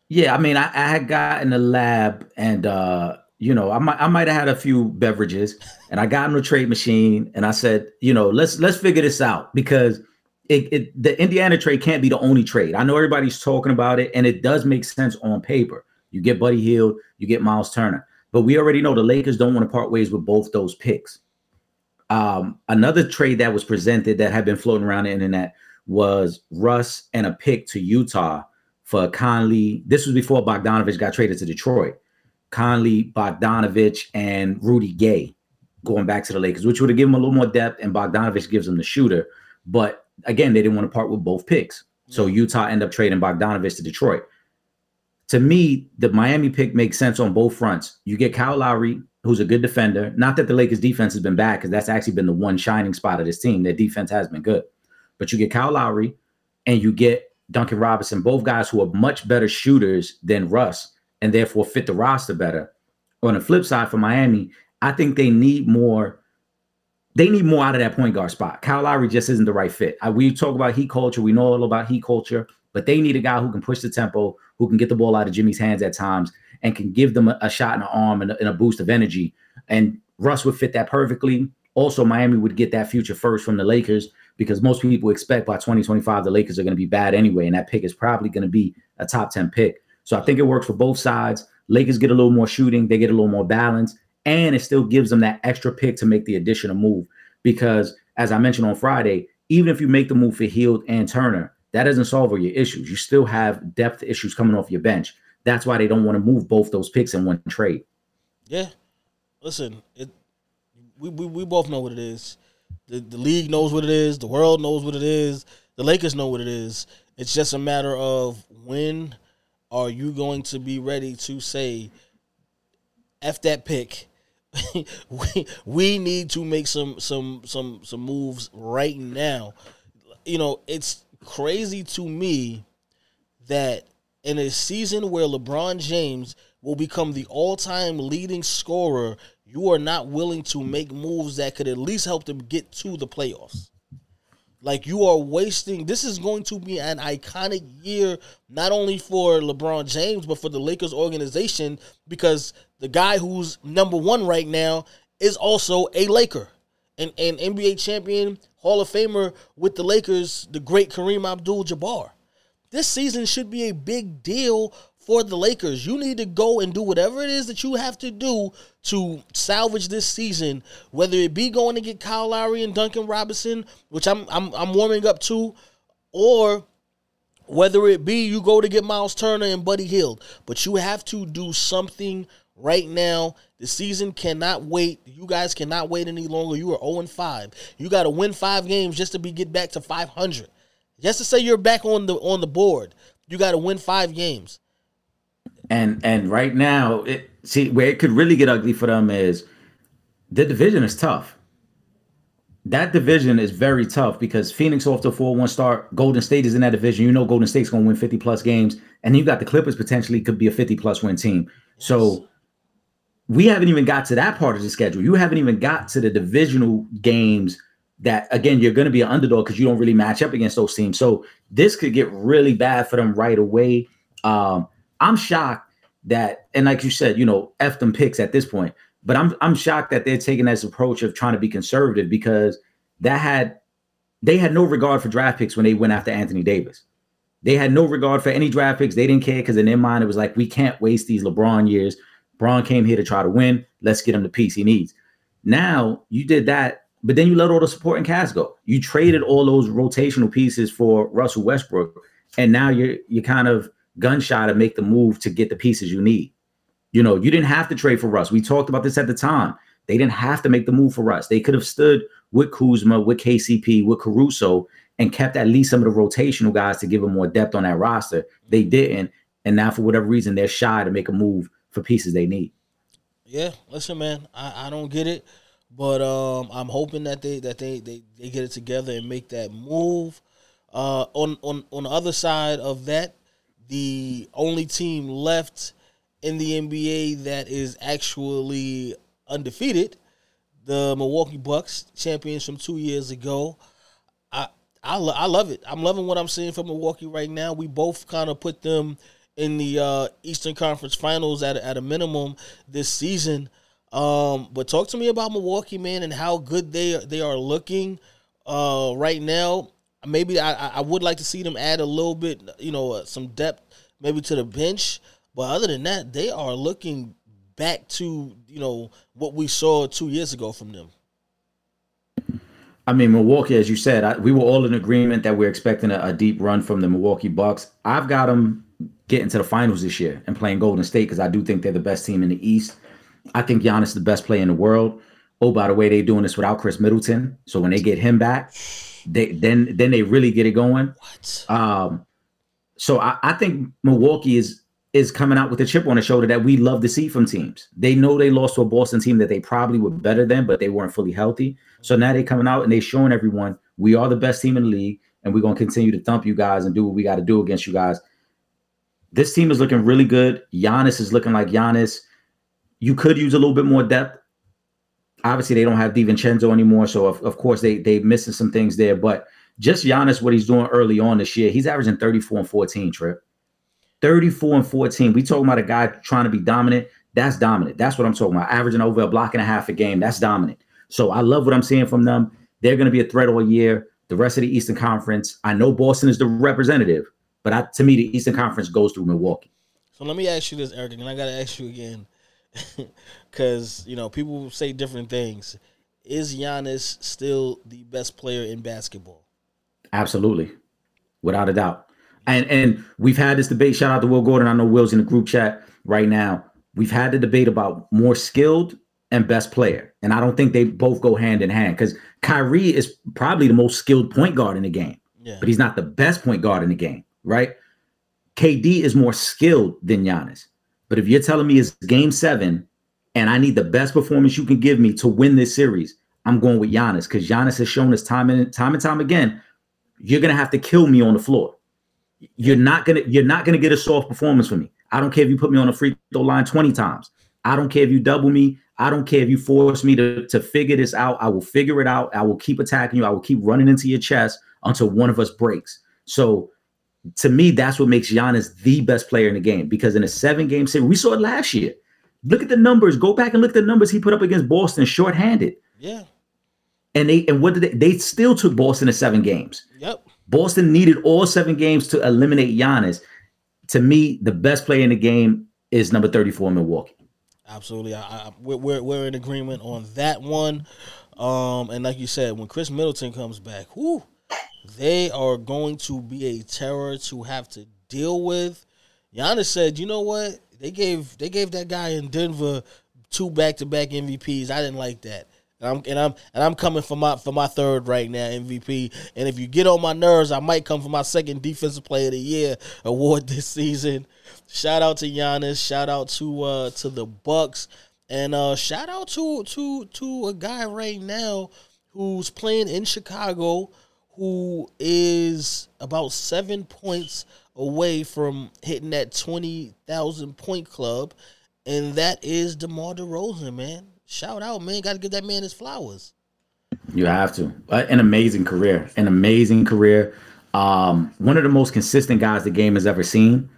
Yeah, I mean, I, I had got in the lab and uh, you know, I might I might have had a few beverages and I got in the trade machine and I said, you know, let's let's figure this out because it, it the Indiana trade can't be the only trade. I know everybody's talking about it and it does make sense on paper. You get Buddy Hield, you get Miles Turner. But we already know the Lakers don't want to part ways with both those picks. Um, another trade that was presented that had been floating around the internet was Russ and a pick to Utah for Conley. This was before Bogdanovich got traded to Detroit. Conley, Bogdanovich, and Rudy Gay going back to the Lakers, which would have given them a little more depth, and Bogdanovich gives them the shooter. But again, they didn't want to part with both picks. So Utah ended up trading Bogdanovich to Detroit. To me, the Miami pick makes sense on both fronts. You get Kyle Lowry, who's a good defender. Not that the Lakers defense has been bad, because that's actually been the one shining spot of this team. Their defense has been good. But you get Kyle Lowry and you get Duncan Robinson, both guys who are much better shooters than Russ and therefore fit the roster better. On the flip side for Miami, I think they need more. They need more out of that point guard spot. Kyle Lowry just isn't the right fit. I, we talk about heat culture. We know all about heat culture, but they need a guy who can push the tempo, who can get the ball out of Jimmy's hands at times, and can give them a, a shot in the arm and a, and a boost of energy. And Russ would fit that perfectly. Also, Miami would get that future first from the Lakers because most people expect by 2025 the Lakers are going to be bad anyway, and that pick is probably going to be a top 10 pick. So I think it works for both sides. Lakers get a little more shooting, they get a little more balance, and it still gives them that extra pick to make the additional move. Because as I mentioned on Friday, even if you make the move for Hield and Turner, that doesn't solve all your issues. You still have depth issues coming off your bench. That's why they don't want to move both those picks in one trade. Yeah. Listen, it we, we, we both know what it is. The, the league knows what it is. The world knows what it is. The Lakers know what it is. It's just a matter of when are you going to be ready to say, "F that pick." [LAUGHS] we, we need to make some some some some moves right now. You know, it's crazy to me that in a season where LeBron James will become the all-time leading scorer, you are not willing to make moves that could at least help them get to the playoffs. Like you are wasting. This is going to be an iconic year, not only for LeBron James but for the Lakers organization, because the guy who's number one right now is also a Laker, an, an NBA champion, Hall of Famer with the Lakers, the great Kareem Abdul-Jabbar. This season should be a big deal for the Lakers. You need to go and do whatever it is that you have to do to salvage this season, whether it be going to get Kyle Lowry and Duncan Robinson, which I'm I'm I'm warming up to, or whether it be you go to get Miles Turner and Buddy Hield. But you have to do something right now. The season cannot wait. You guys cannot wait any longer. You are 0 5. You got to win five games just to be get back to 500. Just to say you're back on the on the board, you got to win five games. And and right now, it see where it could really get ugly for them is the division is tough. That division is very tough because Phoenix off the 4-1 start, Golden State is in that division. You know Golden State's gonna win 50 plus games, and you got the Clippers potentially could be a 50 plus win team. So we haven't even got to that part of the schedule. You haven't even got to the divisional games that again you're going to be an underdog because you don't really match up against those teams. So this could get really bad for them right away. Um, I'm shocked that, and like you said, you know, f them picks at this point. But I'm I'm shocked that they're taking this approach of trying to be conservative because that had they had no regard for draft picks when they went after Anthony Davis. They had no regard for any draft picks. They didn't care because in their mind it was like we can't waste these LeBron years. Bron came here to try to win. Let's get him the piece he needs. Now you did that but then you let all the supporting cast go. You traded all those rotational pieces for Russell Westbrook, and now you're you're kind of gun shy to make the move to get the pieces you need. You know, you didn't have to trade for Russ. We talked about this at the time. They didn't have to make the move for Russ. They could have stood with Kuzma, with KCP, with Caruso, and kept at least some of the rotational guys to give them more depth on that roster. They didn't, and now for whatever reason, they're shy to make a move for pieces they need. Yeah, listen, man, I, I don't get it, but um, I'm hoping that they that they, they they get it together and make that move. Uh, on on on the other side of that, the only team left in the NBA that is actually undefeated, the Milwaukee Bucks, champions from two years ago. I I, lo- I love it. I'm loving what I'm seeing from Milwaukee right now. We both kind of put them in the uh, Eastern Conference Finals at a, at a minimum this season. Um, but talk to me about Milwaukee, man, and how good they they are looking uh, right now. Maybe I, I would like to see them add a little bit, you know, uh, some depth maybe to the bench. But other than that, they are looking back to you know what we saw two years ago from them. I mean, Milwaukee, as you said, I, we were all in agreement that we're expecting a, a, deep run from the Milwaukee Bucks. I've got them getting to the finals this year and playing Golden State because I do think they're the best team in the East. I think Giannis is the best player in the world. Oh, by the way, they're doing this without Khris Middleton. So when they get him back, they then then they really get it going. What? Um, so I, I think Milwaukee is is coming out with a chip on the shoulder that we love to see from teams. They know they lost to a Boston team that they probably were better than, but they weren't fully healthy. So now they're coming out and they're showing everyone we are the best team in the league, and we're gonna continue to thump you guys and do what we got to do against you guys. This team is looking really good. Giannis is looking like Giannis. You could use a little bit more depth. Obviously, they don't have DiVincenzo anymore, so of, of course they they missing some things there. But just Giannis, what he's doing early on this year, he's averaging 34 and 14, Trip. 34 and 14. We talking about a guy trying to be dominant. That's dominant. That's what I'm talking about. Averaging over a block and a half a game. That's dominant. So I love what I'm seeing from them. They're going to be a threat all year. The rest of the Eastern Conference, I know Boston is the representative, but I, to me, the Eastern Conference goes through Milwaukee. So let me ask you this, Eric, and I got to ask you again, [LAUGHS] because you know people say different things. Is Giannis still the best player in basketball? Absolutely, without a doubt. And and we've had this debate. Shout out to Will Gordon. I know Will's in the group chat right now. We've had the debate about more skilled and best player, and I don't think they both go hand in hand because Kyrie is probably the most skilled point guard in the game, Yeah. but he's not the best point guard in the game, right? KD is more skilled than Giannis. But if you're telling me it's game seven and I need the best performance you can give me to win this series, I'm going with Giannis because Giannis has shown us time and time and time again, you're gonna have to kill me on the floor. You're not gonna you're not gonna get a soft performance from me. I don't care if you put me on a free throw line 20 times. I don't care if you double me. I don't care if you force me to, to figure this out. I will figure it out. I will keep attacking you. I will keep running into your chest until one of us breaks. So to me, that's what makes Giannis the best player in the game because in a seven game series, we saw it last year. Look at the numbers. Go back and look at the numbers he put up against Boston shorthanded. Yeah. And they and what did they they still took Boston to seven games. Yep. Boston needed all seven games to eliminate Giannis. To me, the best player in the game is number 34 Milwaukee. Absolutely. I, I, we're, we're we're in agreement on that one. Um, and like you said, when Khris Middleton comes back, whoo, they are going to be a terror to have to deal with. Giannis said, "You know what? They gave they gave that guy in Denver two back to back MVPs. I didn't like that." And I'm and I'm and I'm coming for my for my third right now MVP. And if you get on my nerves, I might come for my second defensive player of the year award [LAUGHS] this season. Shout out to Giannis. Shout out to uh to the Bucks. And uh shout out to to to a guy right now who's playing in Chicago who is about seven points away from hitting that twenty thousand point club, and that is DeMar DeRozan, man. Shout out, man. Got to give that man his flowers. You have to. Uh, An amazing career. An amazing career. Um, one of the most consistent guys the game has ever seen.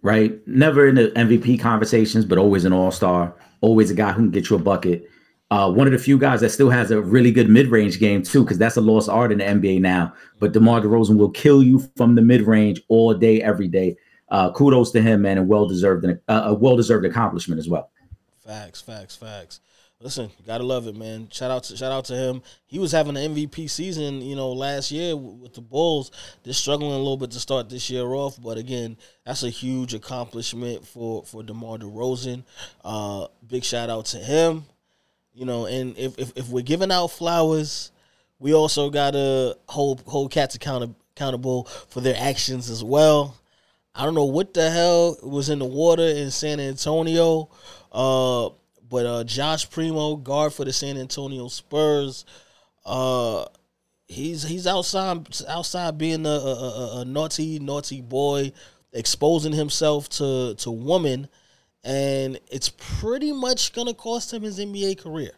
Right? Never in the MVP conversations, but always an all-star. Always a guy who can get you a bucket. Uh, one of the few guys that still has a really good mid-range game too, because that's a lost art in the NBA now. But DeMar DeRozan will kill you from the mid-range all day, every day. Uh, kudos to him, man, and well-deserved, uh, a well-deserved accomplishment as well. Facts, facts, facts. Listen, gotta love it, man. Shout out to shout out to him. He was having an MVP season, you know, last year with the Bulls. They're struggling a little bit to start this year off, but again, that's a huge accomplishment for for DeMar DeRozan. Uh, big shout out to him. You know, and if if, if we're giving out flowers, we also gotta hold hold cats account- accountable for their actions as well. I don't know what the hell was in the water in San Antonio. Uh, but uh, Josh Primo, guard for the San Antonio Spurs, uh, he's he's outside outside being a, a, a, a naughty naughty boy, exposing himself to to women, and it's pretty much gonna cost him his NBA career.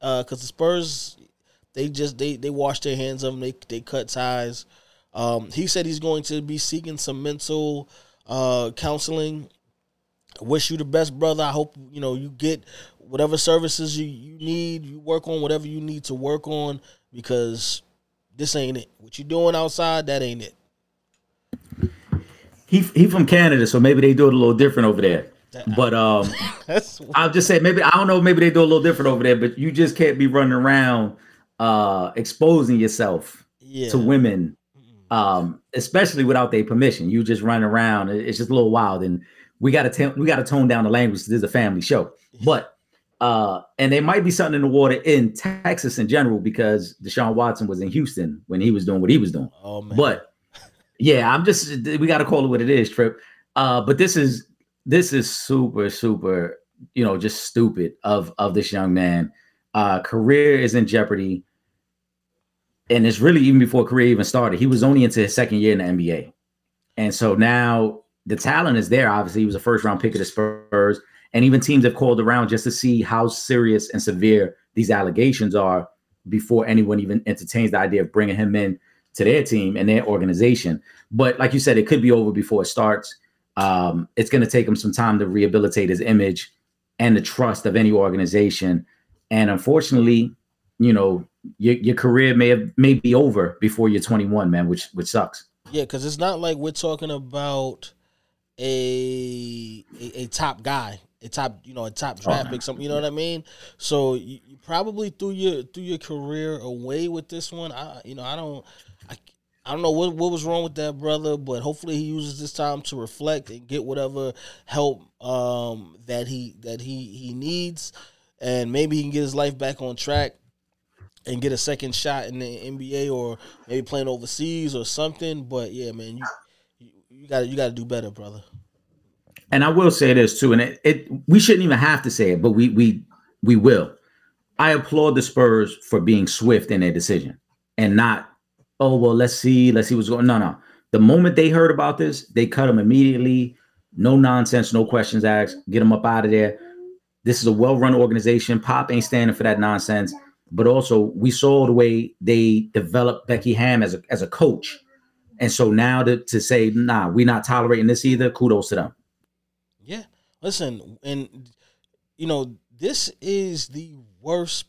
Because the Spurs, they just they they wash their hands of him. They they cut ties. Um, he said he's going to be seeking some mental uh, counseling wish you the best, brother. I hope you know you get whatever services you, you need. You work on whatever you need to work on because this ain't it. What you doing outside, that ain't it. He he from Canada, so maybe they do it a little different over there. But um, [LAUGHS] [LAUGHS] I'll just say maybe I don't know. Maybe they do a little different over there. But you just can't be running around uh, exposing yourself yeah. to women, um, especially without their permission. You just run around. It's just a little wild, and we got to we got to tone down the language. This is a family show, but uh, and there might be something in the water in Texas in general because Deshaun Watson was in Houston when he was doing what he was doing. Oh man. But yeah, I'm just we got to call it what it is, Trip. Uh, but this is this is super super, you know, just stupid of of this young man. Uh, career is in jeopardy, and it's really even before career even started. He was only into his second year in the NBA, and so now the talent is there. Obviously, he was a first round pick of the Spurs, and even teams have called around just to see how serious and severe these allegations are before anyone even entertains the idea of bringing him in to their team and their organization. But like you said, it could be over before it starts. Um, it's going to take him some time to rehabilitate his image and the trust of any organization. And unfortunately, you know, your, your career may have may be over before you're 21, man, which which sucks. Yeah, because it's not like we're talking about a, a a top guy, a top you know a top draft pick, something you know what I mean. So you, you probably threw your threw your career away with this one. I you know I don't I, don't know what what was wrong with that brother, but hopefully he uses this time to reflect and get whatever help um that he that he he needs, and maybe he can get his life back on track and get a second shot in the NBA or maybe playing overseas or something. But yeah, man, you you got you got to do better, brother. And I will say this too, and it, it we shouldn't even have to say it, but we we we will. I applaud the Spurs for being swift in their decision and not, oh well, let's see, let's see what's going. On. No, no. The moment they heard about this, they cut him immediately. No nonsense, no questions asked. Get him up out of there. This is a well-run organization. Pop ain't standing for that nonsense. But also, we saw the way they developed Becky Hammon as a as a coach, and so now to to say, nah, we're not tolerating this either. Kudos to them. Yeah, listen, and you know this is the worst.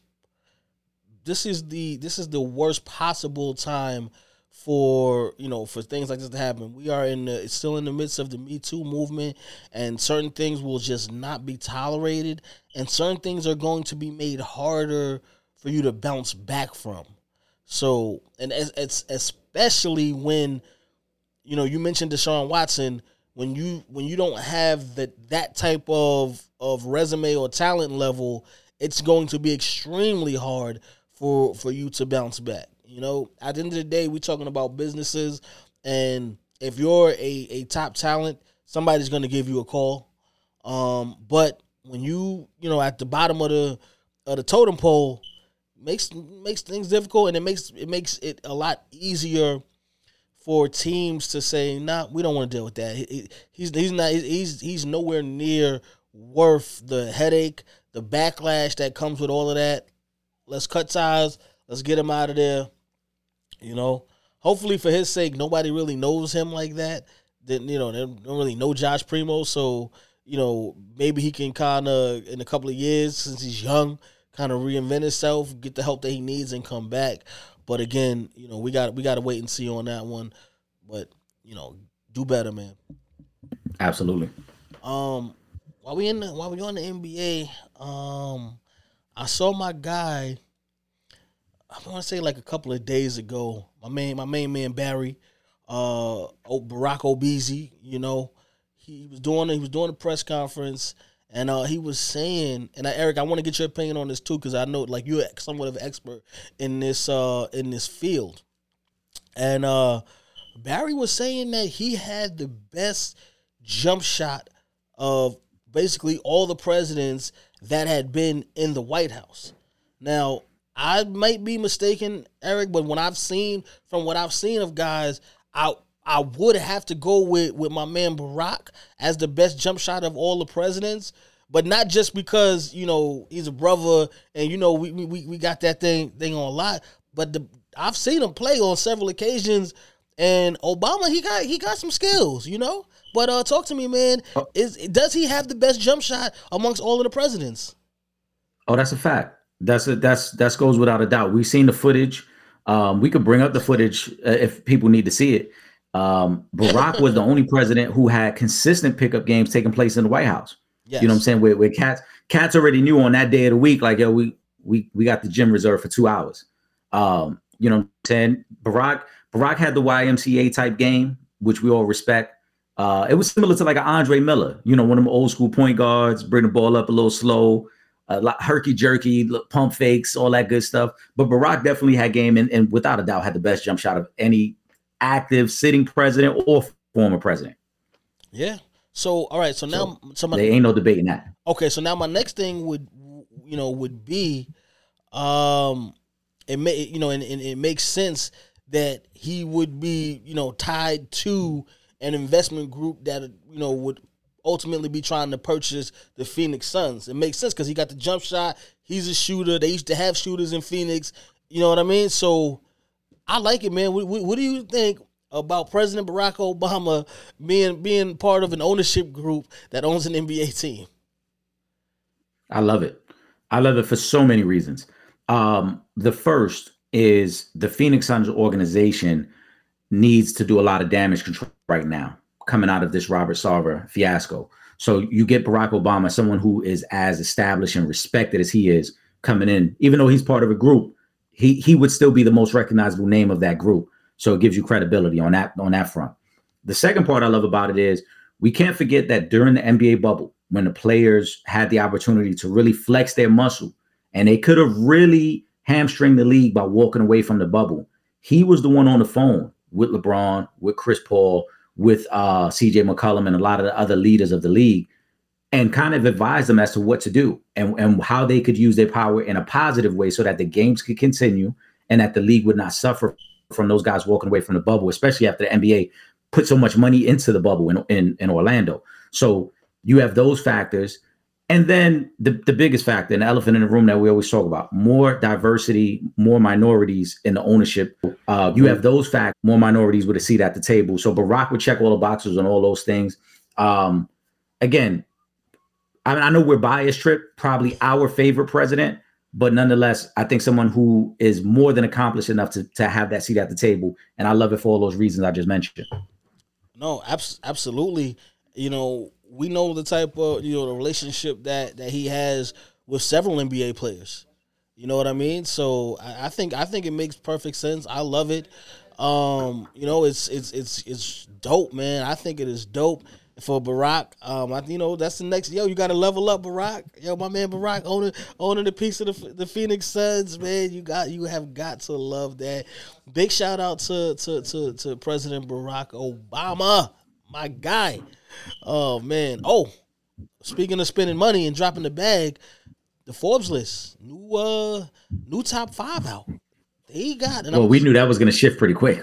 This is the this is the worst possible time for you know for things like this to happen. We are in the still in the midst of the Me Too movement, and certain things will just not be tolerated, and certain things are going to be made harder for you to bounce back from. So, and it's, it's especially when you know you mentioned Deshaun Watson when you when you don't have that that type of of resume or talent level, it's going to be extremely hard for for you to bounce back. You know, at the end of the day, we're talking about businesses, and if you're a a top talent, somebody's going to give you a call. Um, but when you you know at the bottom of the of the totem pole, makes makes things difficult, and it makes it makes it a lot easier for teams to say, "Nah, we don't want to deal with that." He- he- he's he's not he's he's nowhere near worth the headache, the backlash that comes with all of that. Let's cut ties. Let's get him out of there. You know, hopefully for his sake, nobody really knows him like that. Then you know they don't really know Josh Primo, so you know maybe he can kind of in a couple of years since he's young, kind of reinvent himself, get the help that he needs, and come back. But again, you know, we got we got to wait and see on that one. But you know, do better, man. Absolutely. Um, while we in the, while we on the NBA, um, I saw my guy. I want to say like a couple of days ago. My main, my main man Barry, uh, Barack Obese. You know, he was doing he was doing a press conference, and uh, he was saying, and uh, Eric, I want to get your opinion on this too, because I know like you're somewhat of an expert in this uh in this field, and uh, Barry was saying that he had the best jump shot of basically all the presidents that had been in the White House. Now, I might be mistaken, Eric, but when I've seen from what I've seen of guys, I I would have to go with with my man Barack as the best jump shot of all the presidents, but not just because you know he's a brother and you know we we, we got that thing thing on a lot, but the I've seen him play on several occasions, and Obama he got he got some skills, you know. But uh, talk to me, man. Is does he have the best jump shot amongst all of the presidents? Oh, that's a fact. That's a, that's that goes without a doubt. We've seen the footage. Um, we could bring up the footage uh, if people need to see it. Um, Barack was the only president who had consistent pickup games taking place in the White House. Yes. You know what I'm saying? Where, where cats cats already knew on that day of the week, like yo, we we we got the gym reserved for two hours. Um, you know what I'm saying? Barack Barack had the YMCA type game, which we all respect. Uh, it was similar to like an Andre Miller, you know, one of them old school point guards, bring the ball up a little slow, a lot herky jerky, pump fakes, all that good stuff. But Barack definitely had game and, and without a doubt had the best jump shot of any active sitting president or former president. Yeah. So all right. So now, so my, There ain't no debating that. Okay, so now my next thing would, you know, would be, um, it may, you know, and, and it makes sense that he would be, you know, tied to an investment group that you know would ultimately be trying to purchase the Phoenix Suns. It makes sense because he got the jump shot. He's a shooter. They used to have shooters in Phoenix. You know what I mean? So I like it, man. What, what, what do you think about President Barack Obama being being part of an ownership group that owns an NBA team? I love it. I love it for so many reasons. Um, the first is the Phoenix Suns organization needs to do a lot of damage control right now, coming out of this Robert Sarver fiasco. So you get Barack Obama, someone who is as established and respected as he is, coming in, even though he's part of a group, he he would still be the most recognizable name of that group. So it gives you credibility on that on that front. The second part I love about it is we can't forget that during the NBA bubble, when the players had the opportunity to really flex their muscle, and they could have really hamstring the league by walking away from the bubble, he was the one on the phone with LeBron, with Chris Paul, with uh, CJ McCollum, and a lot of the other leaders of the league, and kind of advise them as to what to do and, and how they could use their power in a positive way so that the games could continue and that the league would not suffer from those guys walking away from the bubble, especially after the NBA put so much money into the bubble in, in, in Orlando. So you have those factors. And then the, the biggest factor, the elephant in the room that we always talk about, more diversity, more minorities in the ownership. Uh, you have those facts, more minorities with a seat at the table. So Barack would check all the boxes on all those things. Um, again, I mean, I know we're biased, Trip, probably our favorite president, but nonetheless, I think someone who is more than accomplished enough to, to have that seat at the table. And I love it for all those reasons I just mentioned. No, abs- absolutely. You know, we know the type of you know the relationship that that he has with several NBA players. You know what I mean? So I, I think I think it makes perfect sense. I love it. Um, you know, it's it's it's it's dope, man. I think it is dope for Barack. Um, I, you know, that's the next. Yo, you got to level up, Barack. Yo, my man Barack owning owning a piece of the, the Phoenix Suns, man. You got you have got to love that. Big shout out to to to, to President Barack Obama, my guy. Oh man. Oh, speaking of spending money and dropping the bag, the Forbes list, new uh, new top five out. They got. And Well, I'm- we knew that was going to shift pretty quick.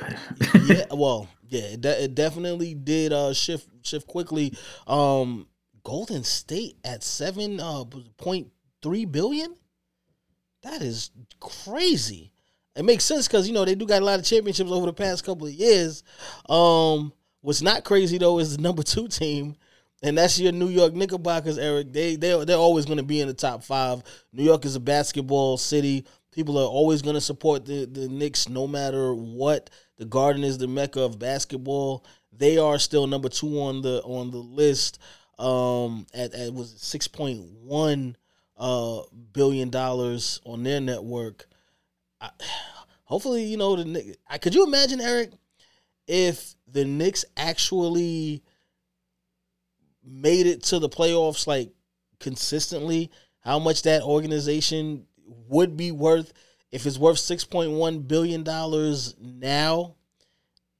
yeah, [LAUGHS] well, yeah, it, de- it definitely did uh shift shift quickly. Um Golden State at seven uh point three billion. That is crazy. It makes sense because you know they do got a lot of championships over the past couple of years. Um, what's not crazy though is the number two team, and that's your New York Knickerbockers. Eric, they they they're always going to be in the top five. New York is a basketball city. People are always going to support the the Knicks no matter what. The Garden is the mecca of basketball. They are still number two on the on the list. Um, at, at was six point one uh, billion dollars on their network. I, [SIGHS] hopefully, you know the. I Could you imagine, Eric, if the Knicks actually made it to the playoffs like consistently? How much that organization would be worth if it's worth six point one billion dollars now,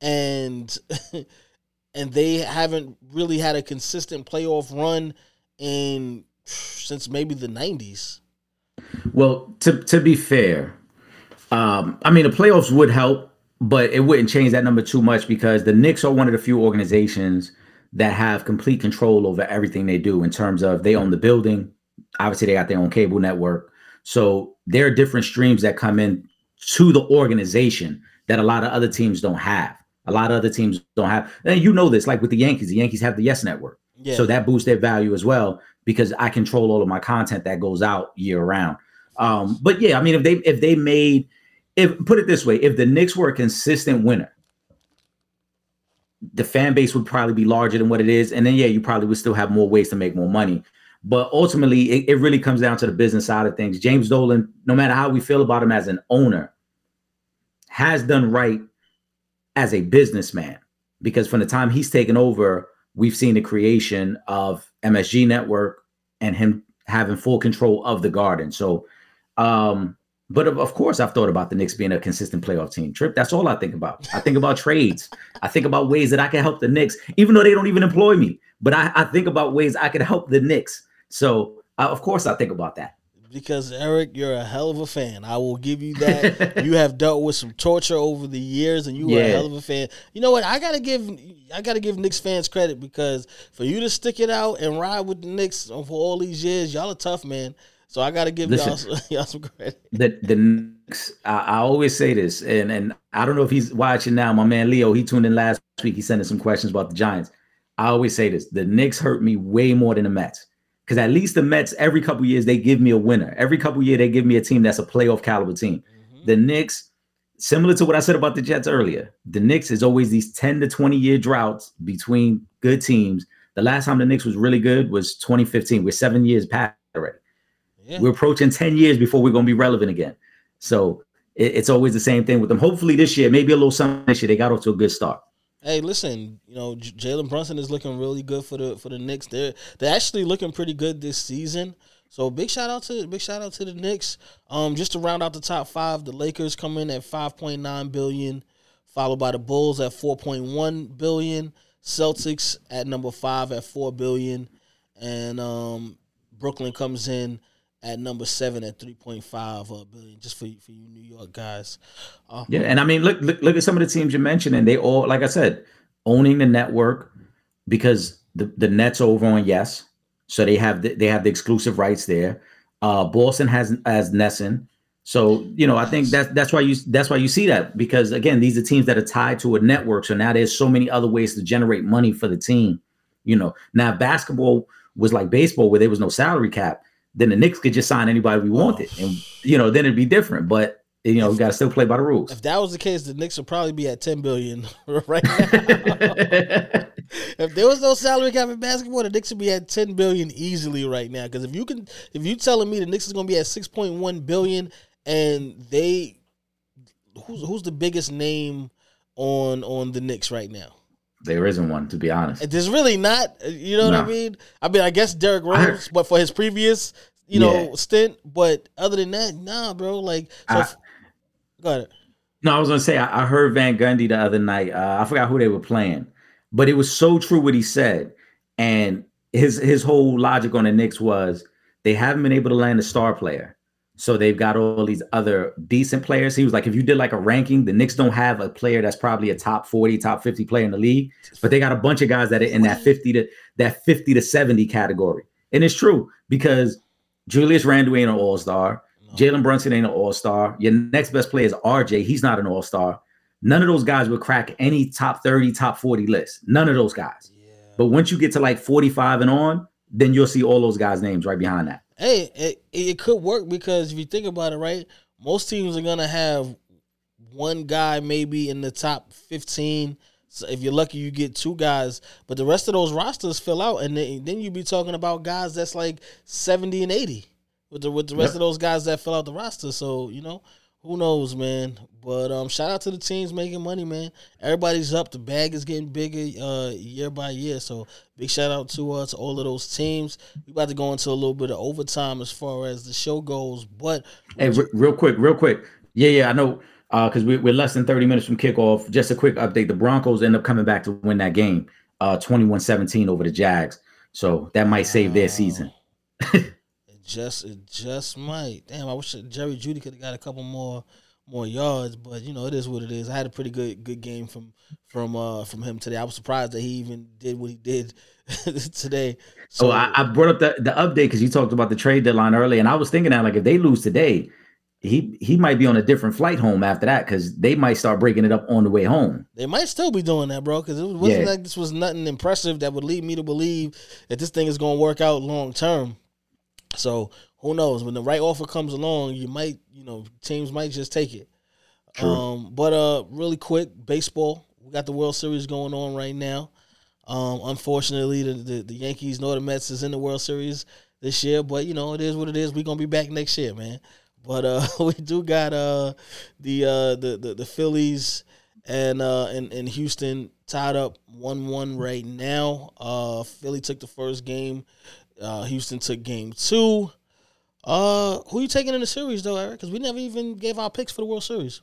and [LAUGHS] and they haven't really had a consistent playoff run in since maybe the nineties. Well, to to be fair, um, I mean the playoffs would help, but it wouldn't change that number too much because the Knicks are one of the few organizations that have complete control over everything they do in terms of they own the building. Obviously, they got their own cable network, so there are different streams that come in to the organization that a lot of other teams don't have. A lot of other teams don't have, and you know this. Like with the Yankees, the Yankees have the Yes Network, Yeah. so that boosts their value as well because I control all of my content that goes out year round. Um, but yeah, I mean, if they if they made if put it this way, if the Knicks were a consistent winner, the fan base would probably be larger than what it is, and then yeah, you probably would still have more ways to make more money. But ultimately, it, it really comes down to the business side of things. James Dolan, no matter how we feel about him as an owner, has done right as a businessman because from the time he's taken over, we've seen the creation of MSG Network and him having full control of the garden. So, um, but of, of course, I've thought about the Knicks being a consistent playoff team. Trip, that's all I think about. I think about trades. I think about ways that I can help the Knicks, even though they don't even employ me. But I, I think about ways I could help the Knicks. So, uh, of course, I think about that. Because Eric, you're a hell of a fan. I will give you that. you have dealt with some torture over the years, and you were a hell of a fan. You know what? I gotta give I gotta give Knicks fans credit because for you to stick it out and ride with the Knicks for all these years, y'all are tough, man. So I gotta give y'all, Listen. [LAUGHS] y'all some credit. the the Knicks, I, I always say this, and and I don't know if he's watching now. My man Leo, he tuned in last week. He sent us some questions about the Giants. I always say this: the Knicks hurt me way more than the Mets, because at least the Mets every couple years they give me a winner. Every couple year they give me a team that's a playoff caliber team. Mm-hmm. The Knicks, similar to what I said about the Jets earlier, the Knicks is always these ten to twenty year droughts between good teams. The last time the Knicks was really good was 2015. We're seven years past. Yeah. We're approaching 10 years before we're going to be relevant again. So it- it's always the same thing with them. Hopefully this year, maybe a little something this year. They got off to a good start. Hey, listen, you know Jalen Brunson is looking really good for the for the Knicks. They're they're actually looking pretty good this season. So big shout out to big shout out to the Knicks. Um, just to round out the top five, the Lakers come in at five point nine billion, followed by the Bulls at four point one billion, Celtics at number five at four billion, and um, Brooklyn comes in at number seven at three point five uh, billion. Just for you- for you New York guys. Uh, Yeah. And I mean, look, look, look at some of the teams you mentioned, and they all, like I said, owning the network because the, the Nets over on Yes. So they have the, they have the exclusive rights there. Uh Boston has as NESN. So, you know, I think that's that's why you that's why you see that because again, these are teams that are tied to a network. So now there's so many other ways to generate money for the team. You know, now basketball was like baseball where there was no salary cap, then the Knicks could just sign anybody we wanted, and you know, then it'd be different. But you know, we got to still play by the rules. If that was the case, the Knicks would probably be at ten billion [LAUGHS] right now. [LAUGHS] if there was no salary cap in basketball, the Knicks would be at ten billion easily right now. Because if you can, if you telling me the Knicks is going to be at six point one billion, and they, who's who's the biggest name on on the Knicks right now? There isn't one, to be honest. There's really not. You know what I mean? I mean, I guess Derrick Rose, but for his previous, you know, Yeah. stint. But other than that, nah, bro. Like, so I- if- go ahead. No, I was gonna say I, I heard Van Gundy the other night. Uh, I forgot who they were playing, but it was so true what he said. And his his whole logic on the Knicks was they haven't been able to land a star player, so they've got all these other decent players. He was like, if you did like a ranking, the Knicks don't have a player that's probably a top forty, top fifty player in the league, but they got a bunch of guys that are in that fifty to that fifty to seventy category. And it's true because Julius Randle ain't an all star. Jalen Brunson ain't an all star. Your next best player is RJ. He's not an all star. None of those guys would crack any top 30, top 40 list. None of those guys. But once you get to like 45 and on, then you'll see all those guys' names right behind that. Hey, it, it could work because if you think about it, right, most teams are gonna have one guy maybe in the top fifteen. So if you're lucky, you get two guys, but the rest of those rosters fill out, and then, then you be talking about guys that's like seventy and eighty. with the with the rest Yep. of those guys that fill out the roster. So you know, who knows, man. But um, shout out to the teams making money, man. Everybody's up. The bag is getting bigger uh, year by year. So big shout out to uh, to all of those teams. We about to go into a little bit of overtime as far as the show goes, but Hey, re- real quick, real quick. Yeah, yeah, I know. Because we, we're less than 30 minutes from kickoff. Just a quick update. The Broncos end up coming back to win that game, uh, 21-17 over the Jags. So that might save their season. [LAUGHS] Just it just might. Damn, I wish Jerry Jeudy could have got a couple more more yards, but you know it is what it is. I had a pretty good good game from from uh from him today. I was surprised that he even did what he did [LAUGHS] today. So I, I brought up the, the update because you talked about the trade deadline early, and I was thinking that like if they lose today, he he might be on a different flight home after that because they might start breaking it up on the way home. they might still be doing that, bro, because it wasn't Yeah. like this was nothing impressive that would lead me to believe that this thing is going to work out long term. So who knows? When the right offer comes along, you might, you know, teams might just take it. Um, but uh, really quick, baseball. We got the World Series going on right now. Um, unfortunately, the, the the Yankees nor the Mets is in the World Series this year, but you know it is what it is. We're gonna be back next year, man. But uh, [LAUGHS] we do got uh the uh the the, the Phillies and uh and, and Houston tied up one one right now. Uh, Philly took the first game. Uh, Houston took game two. Uh, who are you taking in the series though, Eric? Because we never even gave our picks for the World Series.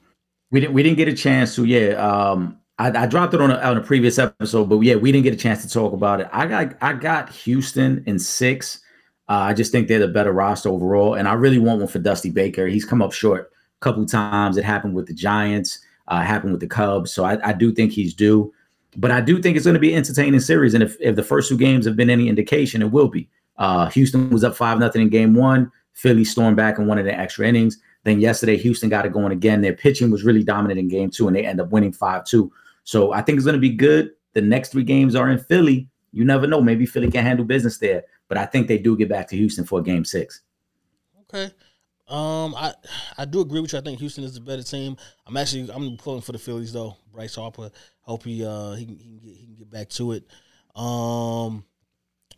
We didn't we didn't get a chance to. Yeah, um, I, I dropped it on a, on a previous episode, but yeah, we didn't get a chance to talk about it. I got I got Houston in six. Uh, I just think they're the better roster overall, and I really want one for Dusty Baker. He's come up short a couple times. It happened with the Giants. Uh, happened with the Cubs. So I, I do think he's due. But I do think it's going to be an entertaining series. And if, if the first two games have been any indication, it will be. Uh, Houston was up five nothing in game one. Philly stormed back in one of the extra innings. Then yesterday, Houston got it going again. Their pitching was really dominant in game two, and they end up winning 5 2. So I think it's going to be good. The next three games are in Philly. You never know. Maybe Philly can handle business there. But I think they do get back to Houston for game six. Okay. Um, I I do agree with you. I think Houston is the better team. I'm actually I'm pulling for the Phillies though. Bryce Harper. Hope he uh he can, he can get he can get back to it. Um,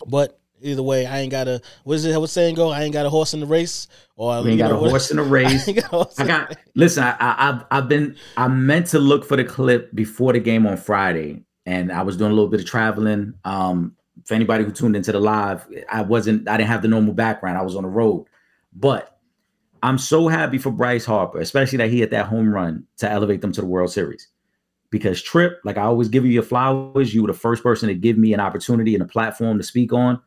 but either way, I ain't got a what is it? What's saying go? I ain't got a horse in the race. Or We ain't got know a horse in the [LAUGHS] race. I got I got listen. I, I, I've I've been I meant to look for the clip before the game on Friday, and I was doing a little bit of traveling. Um, for anybody who tuned into the live, I wasn't. I didn't have the normal background. I was on the road, but I'm so happy for Bryce Harper, especially that he hit that home run to elevate them to the World Series. Because Trip, like I always give you your flowers, you were the first person to give me an opportunity and a platform to speak on.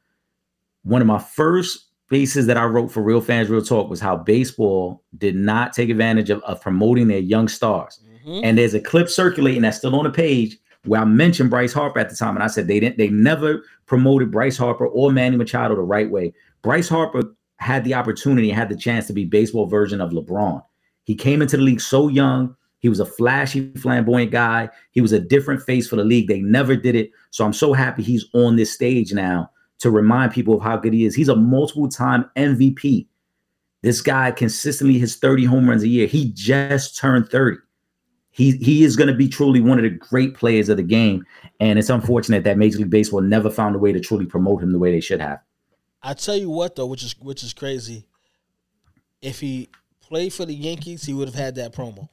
One of my first pieces that I wrote for Real Fans Real Talk was how baseball did not take advantage of, of promoting their young stars. Mhm. And there's a clip circulating that's still on the page where I mentioned Bryce Harper at the time, and I said they didn't, they never promoted Bryce Harper or Manny Machado the right way. Bryce Harper had the opportunity, had the chance to be baseball version of LeBron. He came into the league so young. He was a flashy, flamboyant guy. He was a different face for the league. They never did it. So I'm so happy he's on this stage now to remind people of how good he is. He's a multiple time MVP. This guy consistently hits 30 home runs a year. He just turned 30. He he is going to be truly one of the great players of the game. And it's unfortunate that Major League Baseball never found a way to truly promote him the way they should have. I tell you what though, which is which is crazy. If he played for the Yankees, he would have had that promo.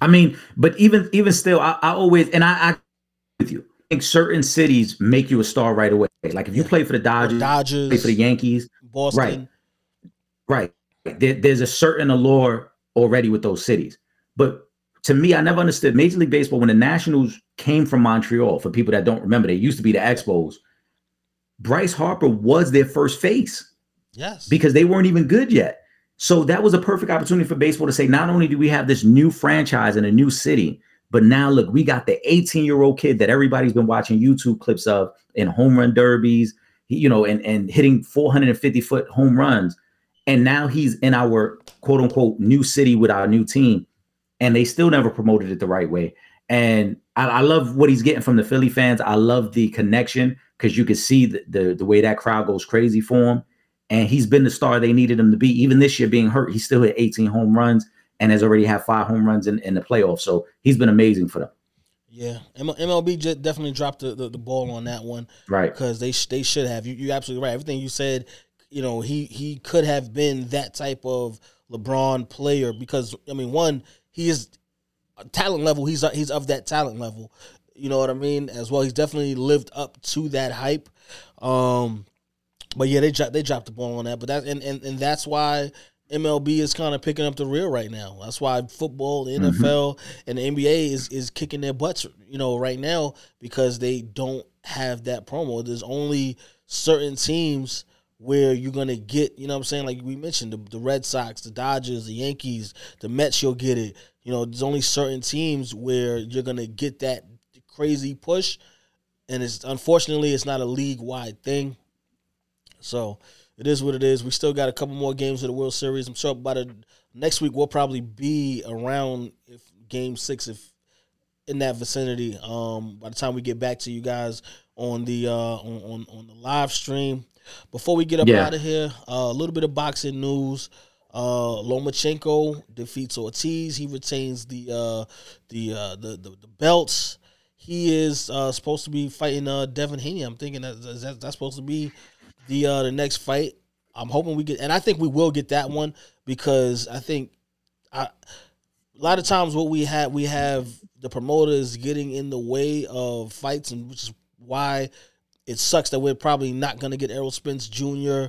I mean, but even even still, I, I always and I, I with you. I think certain cities make you a star right away. Like if you play for the Dodgers, Dodgers, play for the Yankees, Boston. right? There, there's a certain allure already with those cities. But to me, I never understood Major League Baseball when the Nationals came from Montreal. For people that don't remember, they used to be the Expos. Bryce Harper was their first face Yes. because they weren't even good yet. So that was a perfect opportunity for baseball to say, not only do we have this new franchise in a new city, but now look, we got the 18 year old kid that everybody's been watching YouTube clips of in home run derbies, you know, and, and hitting 450 foot home runs. And now he's in our quote unquote new city with our new team. And they still never promoted it the right way. And I, I love what he's getting from the Philly fans. I love the connection because you can see the, the the way that crowd goes crazy for him and he's been the star they needed him to be. Even this year, being hurt, he still hit 18 home runs and has already had five home runs in, in the playoffs. So he's been amazing for them. yeah. MLB definitely dropped the, the, the ball on that one Right. because they sh- they should have. You you absolutely right. Everything you said you know, he he could have been that type of LeBron player because I mean, one, he is talent level. He's he's of that talent level. You know what I mean? As well, he's definitely lived up to that hype. Um, but yeah, they dropped they dropped the ball on that. But that and and, and that's why MLB is kind of picking up the rear right now. That's why football, the mm-hmm. NFL, and the NBA is is kicking their butts. You know, right now because they don't have that promo. There's only certain teams where you're gonna get, you know what I'm saying? Like we mentioned, the, the Red Sox, the Dodgers, the Yankees, the Mets, you'll get it. You know, there's only certain teams where you're gonna get that crazy push. And it's unfortunately it's not a league wide thing. So it is what it is. We still got a couple more games of the World Series. I'm sure by the next week we'll probably be around if game six if in that vicinity. Um, by the time we get back to you guys on the uh, on, on on the live stream. Before we get up Yeah. out of here, uh, a little bit of boxing news. Uh, Lomachenko defeats Ortiz. He retains the uh, the, uh, the the the belts. He is uh, supposed to be fighting uh, Devin Haney. I'm thinking that, that that's supposed to be the uh, the next fight. I'm hoping we get, and I think we will get that one because I think I, a lot of times what we have we have the promoters getting in the way of fights, and which is why it sucks that we're probably not going to get Errol Spence Jr.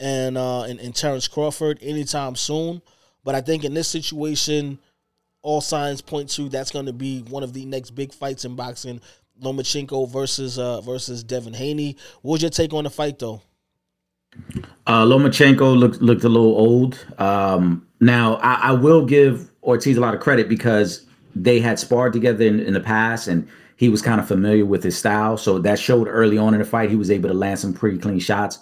and uh and, and Terrence Crawford anytime soon. But I think in this situation, all signs point to that's going to be one of the next big fights in boxing. Lomachenko versus uh versus Devin Haney. What was your take on the fight though? Uh, Lomachenko looked looked a little old. Um, now I, I will give Ortiz a lot of credit because they had sparred together in, in the past, and he was kind of familiar with his style. So that showed early on in the fight. He was able to land some pretty clean shots.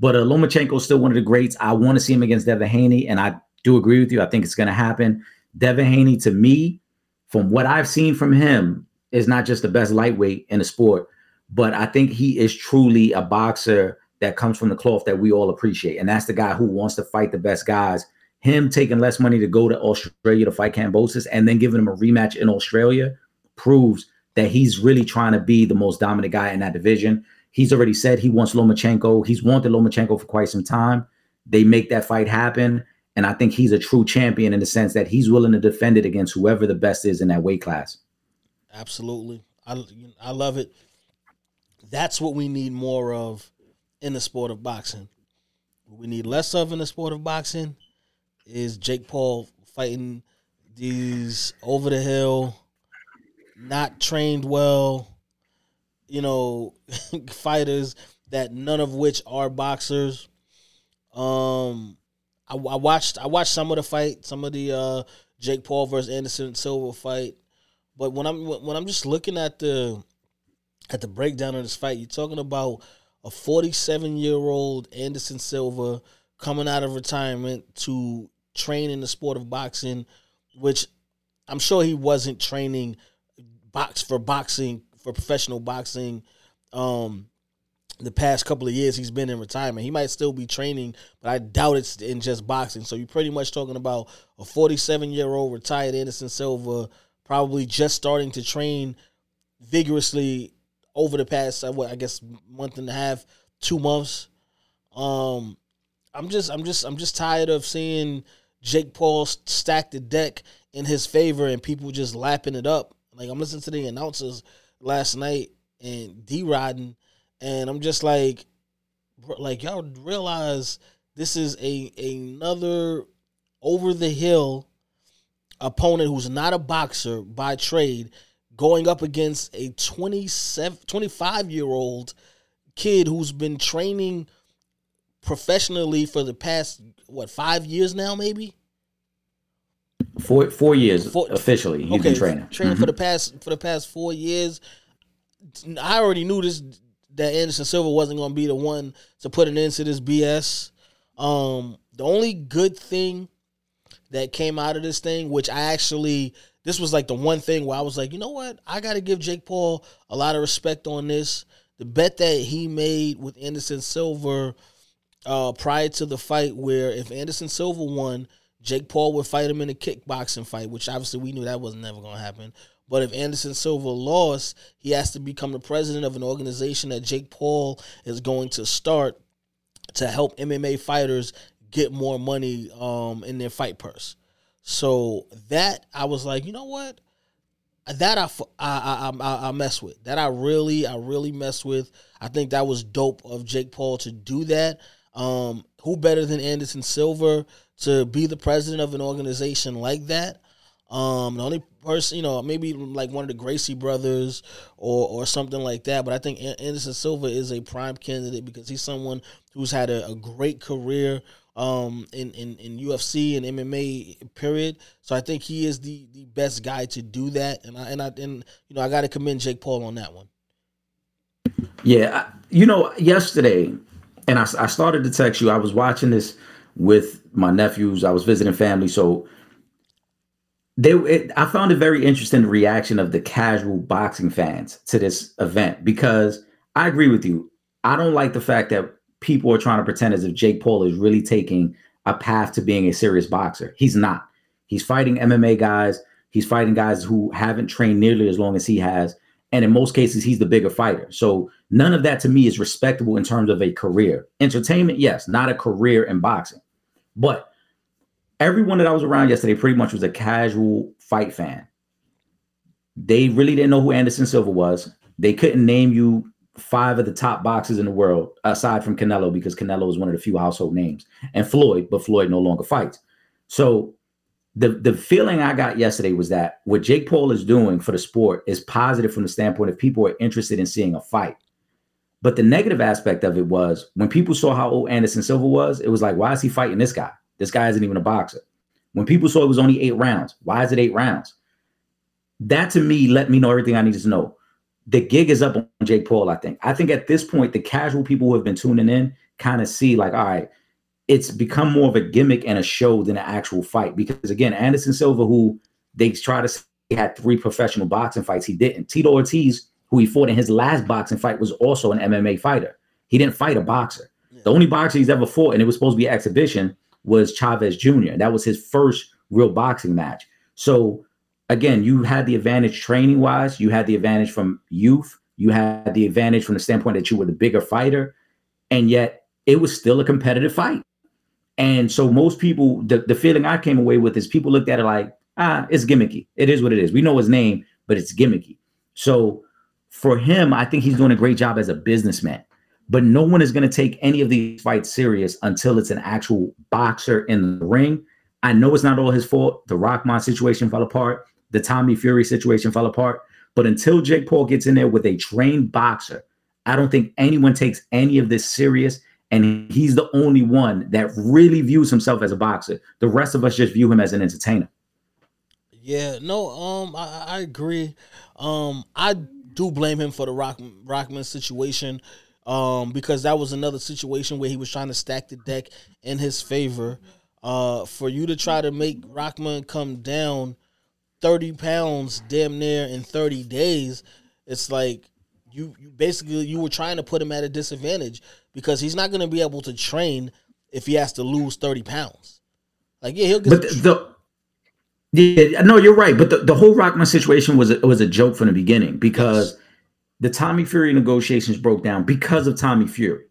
But uh, Lomachenko is still one of the greats. I want to see him against Devin Haney, and I do agree with you. I think it's going to happen. Devin Haney, to me, from what I've seen from him, is not just the best lightweight in the sport, but I think he is truly a boxer that comes from the cloth that we all appreciate. And that's the guy who wants to fight the best guys. Him taking less money to go to Australia to fight Kambosos and then giving him a rematch in Australia proves that he's really trying to be the most dominant guy in that division. He's already said he wants Lomachenko. He's wanted Lomachenko for quite some time. They make that fight happen. And I think he's a true champion in the sense that he's willing to defend it against whoever the best is in that weight class. Absolutely. I I love it. That's what we need more of in the sport of boxing. What we need less of in the sport of boxing is Jake Paul fighting these over the hill, not trained well, you know, [LAUGHS] fighters that none of which are boxers. Um, I, I watched I watched some of the fight, some of the uh, Jake Paul versus Anderson Silva fight. But when I'm when I'm just looking at the at the breakdown of this fight, you're talking about a 47 year old Anderson Silva coming out of retirement to train in the sport of boxing, which I'm sure he wasn't training box for boxing for professional boxing. Um, the past couple of years he's been in retirement. He might still be training, but I doubt it's in just boxing. So you're pretty much talking about a 47 year old retired Anderson Silva probably just starting to train vigorously over the past uh, what I guess month and a half, two months. Um, I'm just I'm just I'm just tired of seeing Jake Paul stack the deck in his favor and people just lapping it up. Like I'm listening to the announcers last night and D Rodden, and I'm just like, like y'all realize this is a another over the hill opponent who's not a boxer by trade going up against a 27 25 year old kid who's been training professionally for the past what five years now maybe Four four years Four- officially. He's been training. training Mhm. for the past for the past four years. I already knew this that Anderson Silva wasn't going to be the one to put an end to this BS. Um, the only good thing that came out of this thing, which I actually this was like the one thing where I was like, you know what, I got to give Jake Paul a lot of respect on this. The bet that he made with Anderson Silva uh, prior to the fight, where if Anderson Silva won, Jake Paul would fight him in a kickboxing fight, which obviously we knew that was never going to happen. But if Anderson Silva lost, he has to become the president of an organization that Jake Paul is going to start. to help MMA fighters get more money um, in their fight purse. So that I was like, you know what? That I, I, I, I mess with. That I really, I really mess with. I think that was dope of Jake Paul to do that. Um, who better than Anderson Silva to be the president of an organization like that? Um, the only person, you know, maybe like one of the Gracie brothers or or something like that. But I think An- Anderson Silva is a prime candidate because he's someone who's had a, a great career um, in, in in UFC and MMA period. So I think he is the the best guy to do that. And I and I and you know I got to commend Jake Paul on that one. Yeah, you know, yesterday, and I, I started to text you. I was watching this with my nephews. I was visiting family, so they. It, I found it very interesting the reaction of the casual boxing fans to this event because I agree with you. I don't like the fact that people are trying to pretend as if Jake Paul is really taking a path to being a serious boxer. He's not. He's fighting MMA guys. He's fighting guys who haven't trained nearly as long as he has. And in most cases, he's the bigger fighter. So none of that to me is respectable in terms of a career. Entertainment, yes, not a career in boxing. But everyone that I was around yesterday pretty much was a casual fight fan. They really didn't know who Anderson Silva was. They couldn't name you five of the top boxers in the world aside from Canelo because Canelo is one of the few household names and Floyd, but Floyd no longer fights. So the the feeling I got yesterday was that what Jake Paul is doing for the sport is positive from the standpoint of people are interested in seeing a fight. But the negative aspect of it was when people saw how old Anderson Silva was, it was like, why is he fighting this guy? This guy isn't even a boxer. When people saw it was only eight rounds, why is it eight rounds? That to me let me know everything I needed to know. The gig is up on Jake Paul, I think. I think at this point, the casual people who have been tuning in kind of see, like, all right, it's become more of a gimmick and a show than an actual fight. Because again, Anderson Silva, who they try to say he had three professional boxing fights, he didn't. Tito Ortiz, who he fought in his last boxing fight, was also an MMA fighter. He didn't fight a boxer. The only boxer he's ever fought, and it was supposed to be an exhibition, was Chavez Jr. That was his first real boxing match. So again, you had the advantage training wise, you had the advantage from youth, you had the advantage from the standpoint that you were the bigger fighter, and yet it was still a competitive fight. And so most people, the, the feeling I came away with is people looked at it like, ah, it's gimmicky. It is what it is. We know his name, but it's gimmicky. So for him, I think he's doing a great job as a businessman. But no one is going to take any of these fights serious until it's an actual boxer in the ring. I know it's not all his fault. The Rahman situation fell apart. The Tommy Fury situation fell apart. But until Jake Paul gets in there with a trained boxer, I don't think anyone takes any of this serious. And he's the only one that really views himself as a boxer. The rest of us just view him as an entertainer. Yeah, no, um, I, I agree. Um, I do blame him for the Rock Rahman situation, um, because that was another situation where he was trying to stack the deck in his favor. Uh, for you to try to make Rahman come down thirty pounds, damn near in thirty days, it's like you, you basically you were trying to put him at a disadvantage because he's not going to be able to train if he has to lose thty pounds. Like, yeah, he'll get. But the, the yeah, no, you're right. But the, the whole Rahman situation was a, was a joke from the beginning because Yes. the Tommy Fury negotiations broke down because of Tommy Fury.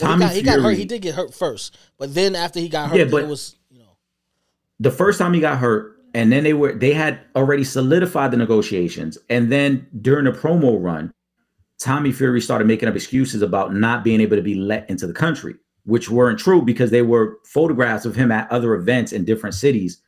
Well, Tommy he, got, he got hurt. Fury- He did get hurt first, but then after he got hurt, Yeah, but- it was you know. the first time he got hurt, and then they were they had already solidified the negotiations, and then during the promo run, Tommy Fury started making up excuses about not being able to be let into the country, which weren't true because they were photographs of him at other events in different cities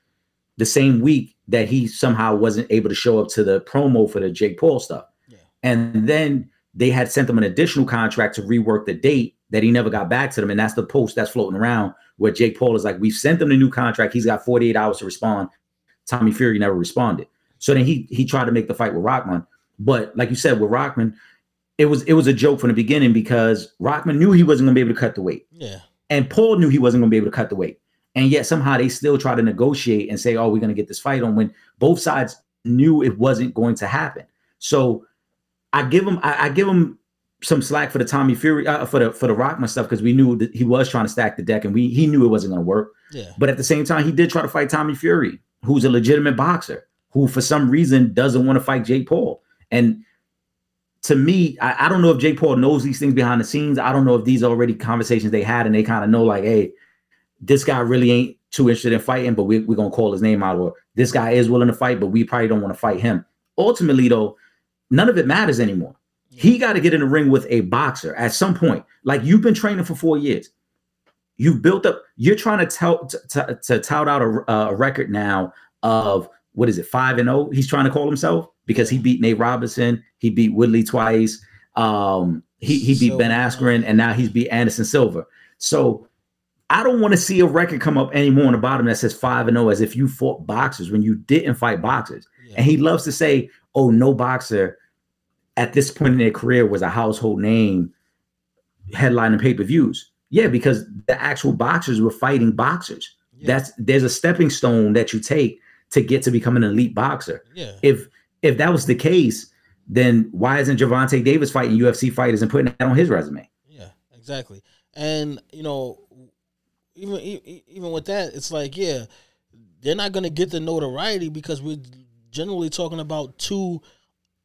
the same week that he somehow wasn't able to show up to the promo for the Jake Paul stuff. Yeah. And then they had sent him an additional contract to rework the date that he never got back to them. And that's the post that's floating around where Jake Paul is like, We've sent him the new contract. He's got 48 hours to respond. Tommy Fury never responded. So then he he tried to make the fight with Rahman. But like you said, with Rahman, it was it was a joke from the beginning because Rahman knew he wasn't gonna be able to cut the weight. Yeah, And Paul knew he wasn't going to be able to cut the weight. And yet somehow they still try to negotiate and say, oh, we're going to get this fight on when both sides knew it wasn't going to happen. So I give him, I, I give him some slack for the Tommy Fury, uh, for the for the Rahman stuff because we knew that he was trying to stack the deck and we he knew it wasn't going to work. yeah, But at the same time, he did try to fight Tommy Fury, who's a legitimate boxer, who for some reason doesn't want to fight Jake Paul. And to me, I, I don't know if Jake Paul knows these things behind the scenes. I don't know if these are already conversations they had and they kind of know, like, hey, this guy really ain't too interested in fighting, but we, we're gonna call his name out, or this guy is willing to fight, but we probably don't want to fight him. Ultimately, though, none of it matters anymore. He got to get in the ring with a boxer at some point. Like you've been training for four years. You've built up. You're trying to tell to, to, to tout out a, a record now of what is it five and zero? He's trying to call himself because he beat Nate Robinson. He beat Woodley twice. Um, he he beat Ben Askren, and now he's beat Anderson Silva. So I don't want to see a record come up anymore on the bottom that says five and zero as if you fought boxers when you didn't fight boxers. Yeah. And he loves to say, "Oh, no boxer at this point in their career was a household name, headlining pay per views." Yeah, because the actual boxers were fighting boxers. Yeah. That's there's a stepping stone that you take to get to become an elite boxer. Yeah. If if that was the case, then why isn't Gervonta Davis fighting UFC fighters and putting that on his resume? Yeah, exactly. And you know, even even with that, it's like, yeah, they're not gonna get the notoriety because we're generally talking about two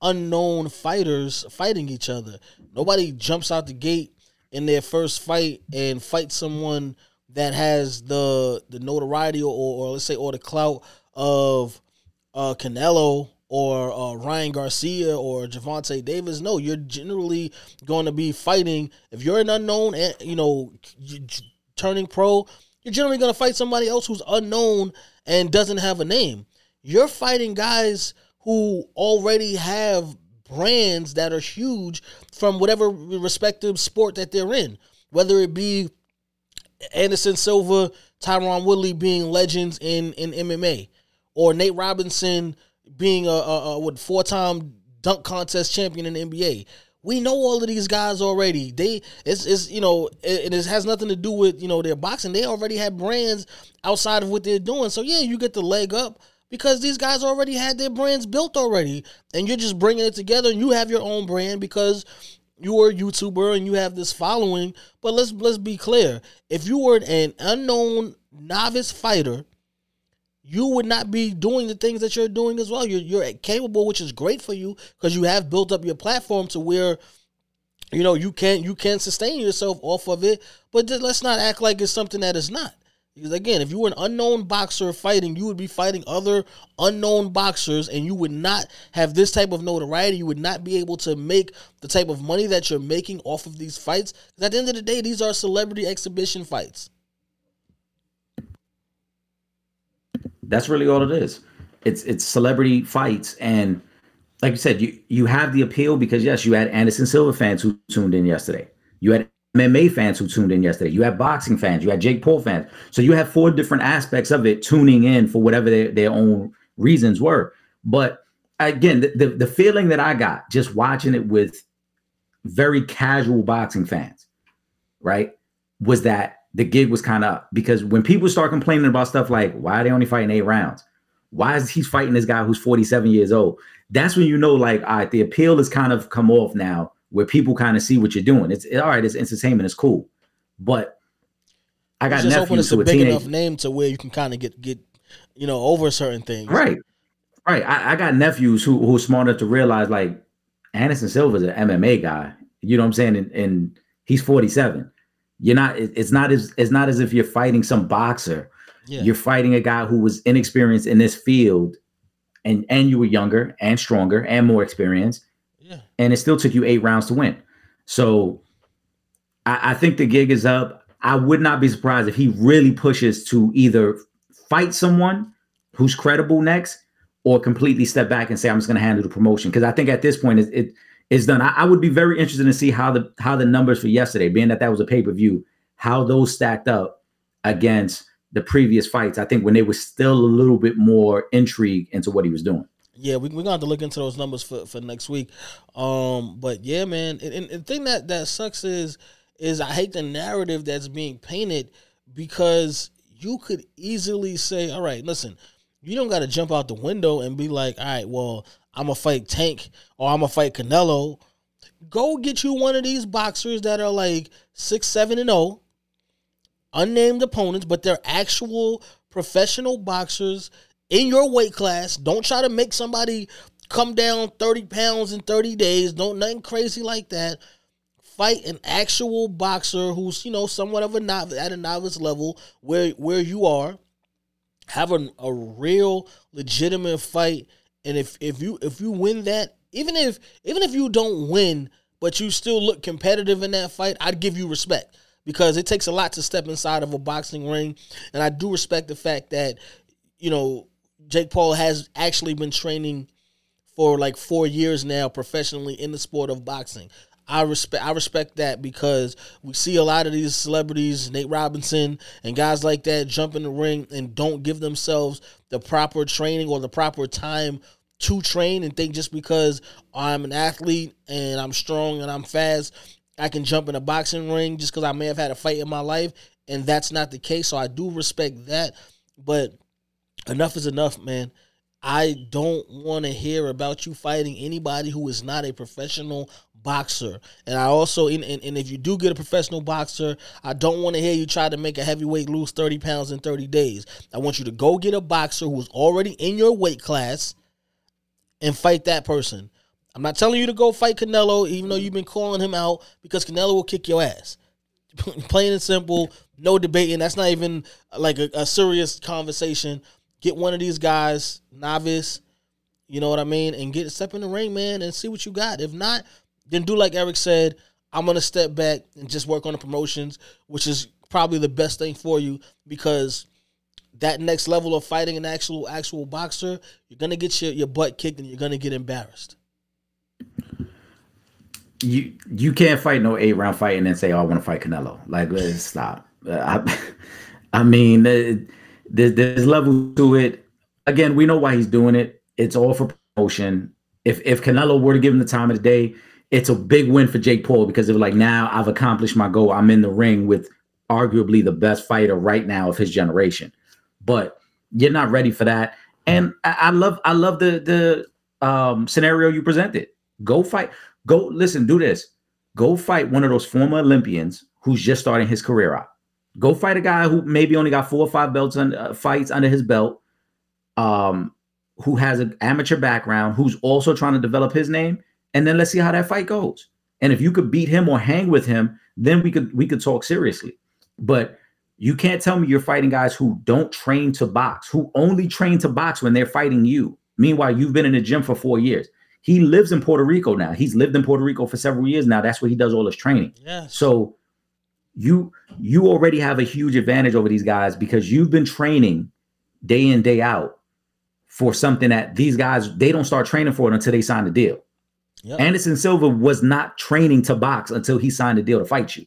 unknown fighters fighting each other. Nobody jumps out the gate in their first fight and fight someone that has the the notoriety or, or let's say or the clout of uh Canelo or uh, Ryan Garcia or Gervonta Davis. No, you're generally going to be fighting. If you're an unknown, and you know, turning pro, you're generally going to fight somebody else who's unknown and doesn't have a name. You're fighting guys who already have brands that are huge from whatever respective sport that they're in, whether it be Anderson Silva, Tyron Woodley being legends in in MMA, or Nate Robinson being a, a, a four time dunk contest champion in the NBA. We know all of these guys already. They it's, it's you know it, it has nothing to do with you know their boxing. They already have brands outside of what they're doing. So yeah, you get the leg up because these guys already had their brands built already, and you're just bringing it together. And you have your own brand because you are a YouTuber and you have this following. But let's let's be clear: if you were an unknown novice fighter, you would not be doing the things that you're doing as well. You're you're capable, which is great for you because you have built up your platform to where you know you can you can sustain yourself off of it. But let's not act like it's something that is not. Because again, if you were an unknown boxer fighting, you would be fighting other unknown boxers, and you would not have this type of notoriety. You would not be able to make the type of money that you're making off of these fights. 'Cause at the end of the day, these are celebrity exhibition fights. That's really all it is. It's it's celebrity fights, and like you said, you you have the appeal because yes, you had Anderson Silva fans who tuned in yesterday. You had MMA fans who tuned in yesterday. You had boxing fans. You had Jake Paul fans. So you have four different aspects of it tuning in for whatever their, their own reasons were. But again, the, the the feeling that I got just watching it with very casual boxing fans, right, was that the gig was kind of up because when people start complaining about stuff like why are they only fighting eight rounds, why is he fighting this guy who's 47 years old? That's when you know, like, all right, the appeal has kind of come off now, where people kind of see what you're doing. It's all right, it's entertainment, it's cool, but I got It's just hoping nephews it's a big teenage, enough name to where you can kind of get get you know over certain things. right, right. I, I got nephews who who are smart enough to realize like Anderson Silva's an MMA guy. You know what I'm saying? And, and he's 47. You're not. It's not as. It's not as if you're fighting some boxer. Yeah. You're fighting a guy who was inexperienced in this field, and and you were younger and stronger and more experienced. And it still took you eight rounds to win. So, I, I think the gig is up. I would not be surprised if he really pushes to either fight someone who's credible next, or completely step back and say I'm just going to handle the promotion. Because I think at this point it, it it's done. I, I would be very interested to see how the how the numbers for yesterday, being that that was a pay per view, how those stacked up against the previous fights. I think when they were still a little bit more intrigue into what he was doing. Yeah, we, we're gonna have to look into those numbers for, for next week. Um, but yeah, man, and, and, the thing that that sucks is is I hate the narrative that's being painted because you could easily say, all right, listen, you don't got to jump out the window and be like, all right, well, I'm gonna fight Tank or I'm gonna fight Canelo. Go get you one of these boxers that are like six, seven, and zero, unnamed opponents, but they're actual professional boxers in your weight class. Don't try to make somebody come down 30 pounds in 30 days. Don't nothing crazy like that. Fight an actual boxer who's, you know, somewhat of a novice at a novice level where where you are. Have a, a real legitimate fight. And if if you if you win that, even if even if you don't win, but you still look competitive in that fight, I'd give you respect because it takes a lot to step inside of a boxing ring. And I do respect the fact that, you know, Jake Paul has actually been training for like four years now professionally in the sport of boxing. I respect I respect that because we see a lot of these celebrities, Nate Robinson and guys like that jump in the ring and don't give themselves the proper training or the proper time to train and think just because I'm an athlete and I'm strong and I'm fast, I can jump in a boxing ring just because I may have had a fight in my life. And that's not the case. So I do respect that. But enough is enough, man. I don't want to hear about you fighting anybody who is not a professional boxer. And I also, and, and, and if you do get a professional boxer, I don't want to hear you try to make a heavyweight lose 30 pounds in 30 days. I want you to go get a boxer who's already in your weight class and fight that person. I'm not telling you to go fight Canelo, even though you've been calling him out, because Canelo will kick your ass. [LAUGHS] Plain and simple, no debating. That's not even like a, a serious conversation. Get one of these guys, novice, you know what I mean, and get step in the ring, man, and see what you got. If not, then do like Eric said. I'm gonna step back and just work on the promotions, which is probably the best thing for you because that next level of fighting an actual actual boxer, you're gonna get your, your butt kicked and you're gonna get embarrassed. You you can't fight no eight round fight and then say, "Oh, I want to fight Canelo." Like, let's [LAUGHS] stop. I, [LAUGHS] I mean, there's, there's level to it. Again, we know why he's doing it. It's all for promotion. If if Canelo were to give him the time of the day, it's a big win for Jake Paul because of like now I've accomplished my goal. I'm in the ring with arguably the best fighter right now of his generation. But you're not ready for that. And I, I love I love the the um, scenario you presented. Go fight. Go listen. Do this. Go fight one of those former Olympians who's just starting his career out. Go fight a guy who maybe only got four or five belts and uh, fights under his belt. Um, who has an amateur background, who's also trying to develop his name, and then let's see how that fight goes. And if you could beat him or hang with him, then we could we could talk seriously. But you can't tell me you're fighting guys who don't train to box, who only train to box when they're fighting you. Meanwhile, you've been in the gym for four years. He lives in Puerto Rico now. He's lived in Puerto Rico for several years now. That's where he does all his training. Yeah. So you you already have a huge advantage over these guys because you've been training day in day out for something that these guys they don't start training for it until they sign the deal. Yep. Anderson Silva was not training to box until he signed the deal to fight you.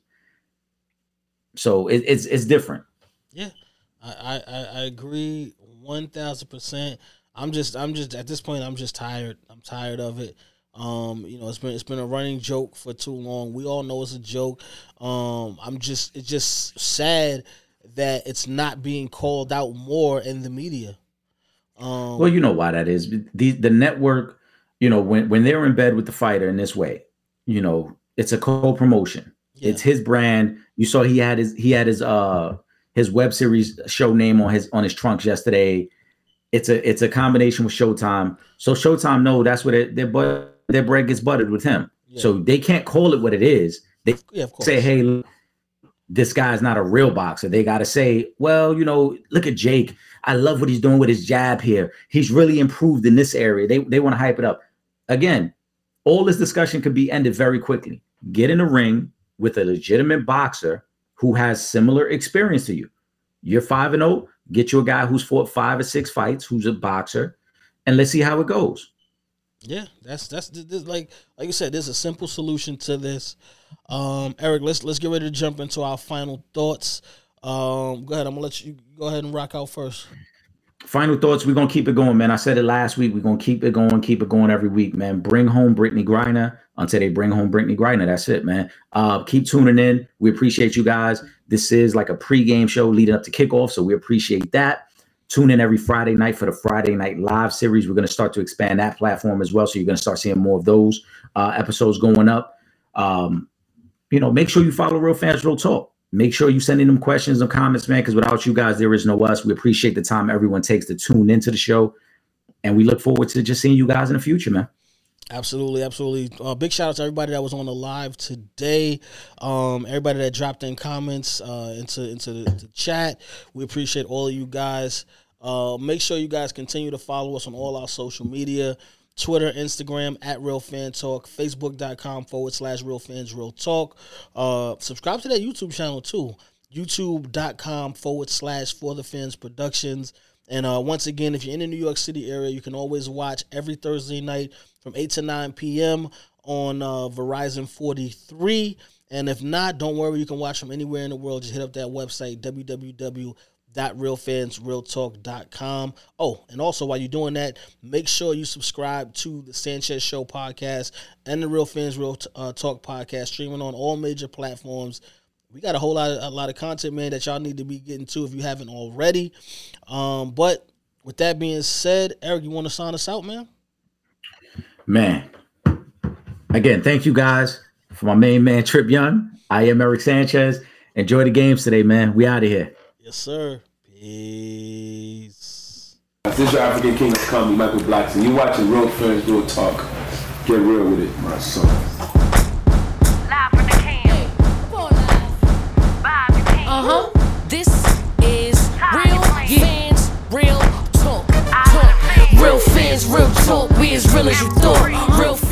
So it, it's it's different. Yeah, I I, I agree one thousand percent. I'm just I'm just at this point I'm just tired. I'm tired of it. Um, you know, it's been it's been a running joke for too long. We all know it's a joke. Um, I'm just it's just sad that it's not being called out more in the media. Um, Well, you know why that is. The the network, you know, when when they're in bed with the fighter in this way, you know, it's a co-promotion. Yeah. It's his brand. You saw he had his he had his uh his web series show name on his on his trunks yesterday. It's a it's a combination with Showtime. So Showtime no, that's what it, their but their bread gets buttered with him. Yeah. So they can't call it what it is. They yeah, say, hey, this guy's not a real boxer. They got to say, well, you know, look at Jake. I love what he's doing with his jab here. He's really improved in this area. They, they want to hype it up. Again, all this discussion could be ended very quickly. Get in the ring with a legitimate boxer who has similar experience to you. You're 5 and 0. Get you a guy who's fought five or six fights, who's a boxer, and let's see how it goes. Yeah, that's that's this, like like you said. There's a simple solution to this. Um, Eric, let's let's get ready to jump into our final thoughts. Um, go ahead. I'm gonna let you go ahead and rock out first. Final thoughts. We're gonna keep it going, man. I said it last week. We're gonna keep it going, keep it going every week, man. Bring home Brittney Griner until they bring home Brittney Griner. That's it, man. Uh, keep tuning in. We appreciate you guys. This is like a pregame show leading up to kickoff, so we appreciate that. Tune in every Friday night for the Friday Night Live series. We're going to start to expand that platform as well. So you're going to start seeing more of those uh, episodes going up. Um, you know, make sure you follow Real Fans Real Talk. Make sure you send in them questions and comments, man, because without you guys, there is no us. We appreciate the time everyone takes to tune into the show. and we look forward to just seeing you guys in the future, man. Absolutely, absolutely. Uh, big shout out to everybody that was on the live today. Um, everybody that dropped in comments uh, into into the, the chat. We appreciate all of you guys. Uh, make sure you guys continue to follow us on all our social media. Twitter, Instagram at Real Fan Talk, Facebook.com forward slash Real Fans Real Talk. Uh, subscribe to that YouTube channel too. YouTube.com forward slash For the Fans Productions. And uh, once again, if you're in the New York City area, you can always watch every Thursday night from 8 to 9 p.m. on uh, Verizon 43. And if not, don't worry, you can watch from anywhere in the world. Just hit up that website, www.realfansrealtalk.com. Oh, and also while you're doing that, make sure you subscribe to the Sanchez Show podcast and the Real Fans Real uh, Talk podcast, streaming on all major platforms we got a whole lot of a lot of content, man, that y'all need to be getting to if you haven't already. Um, but with that being said, Eric, you want to sign us out, man? Man, again, thank you guys for my main man Trip Yung. I am Eric Sanchez. Enjoy the games today, man. We out of here. Yes, sir. Peace. This is your African King of Comedy, Michael Blackson. You watching Real Friends, Real Talk. Get real with it, my son. as real as you thought. Real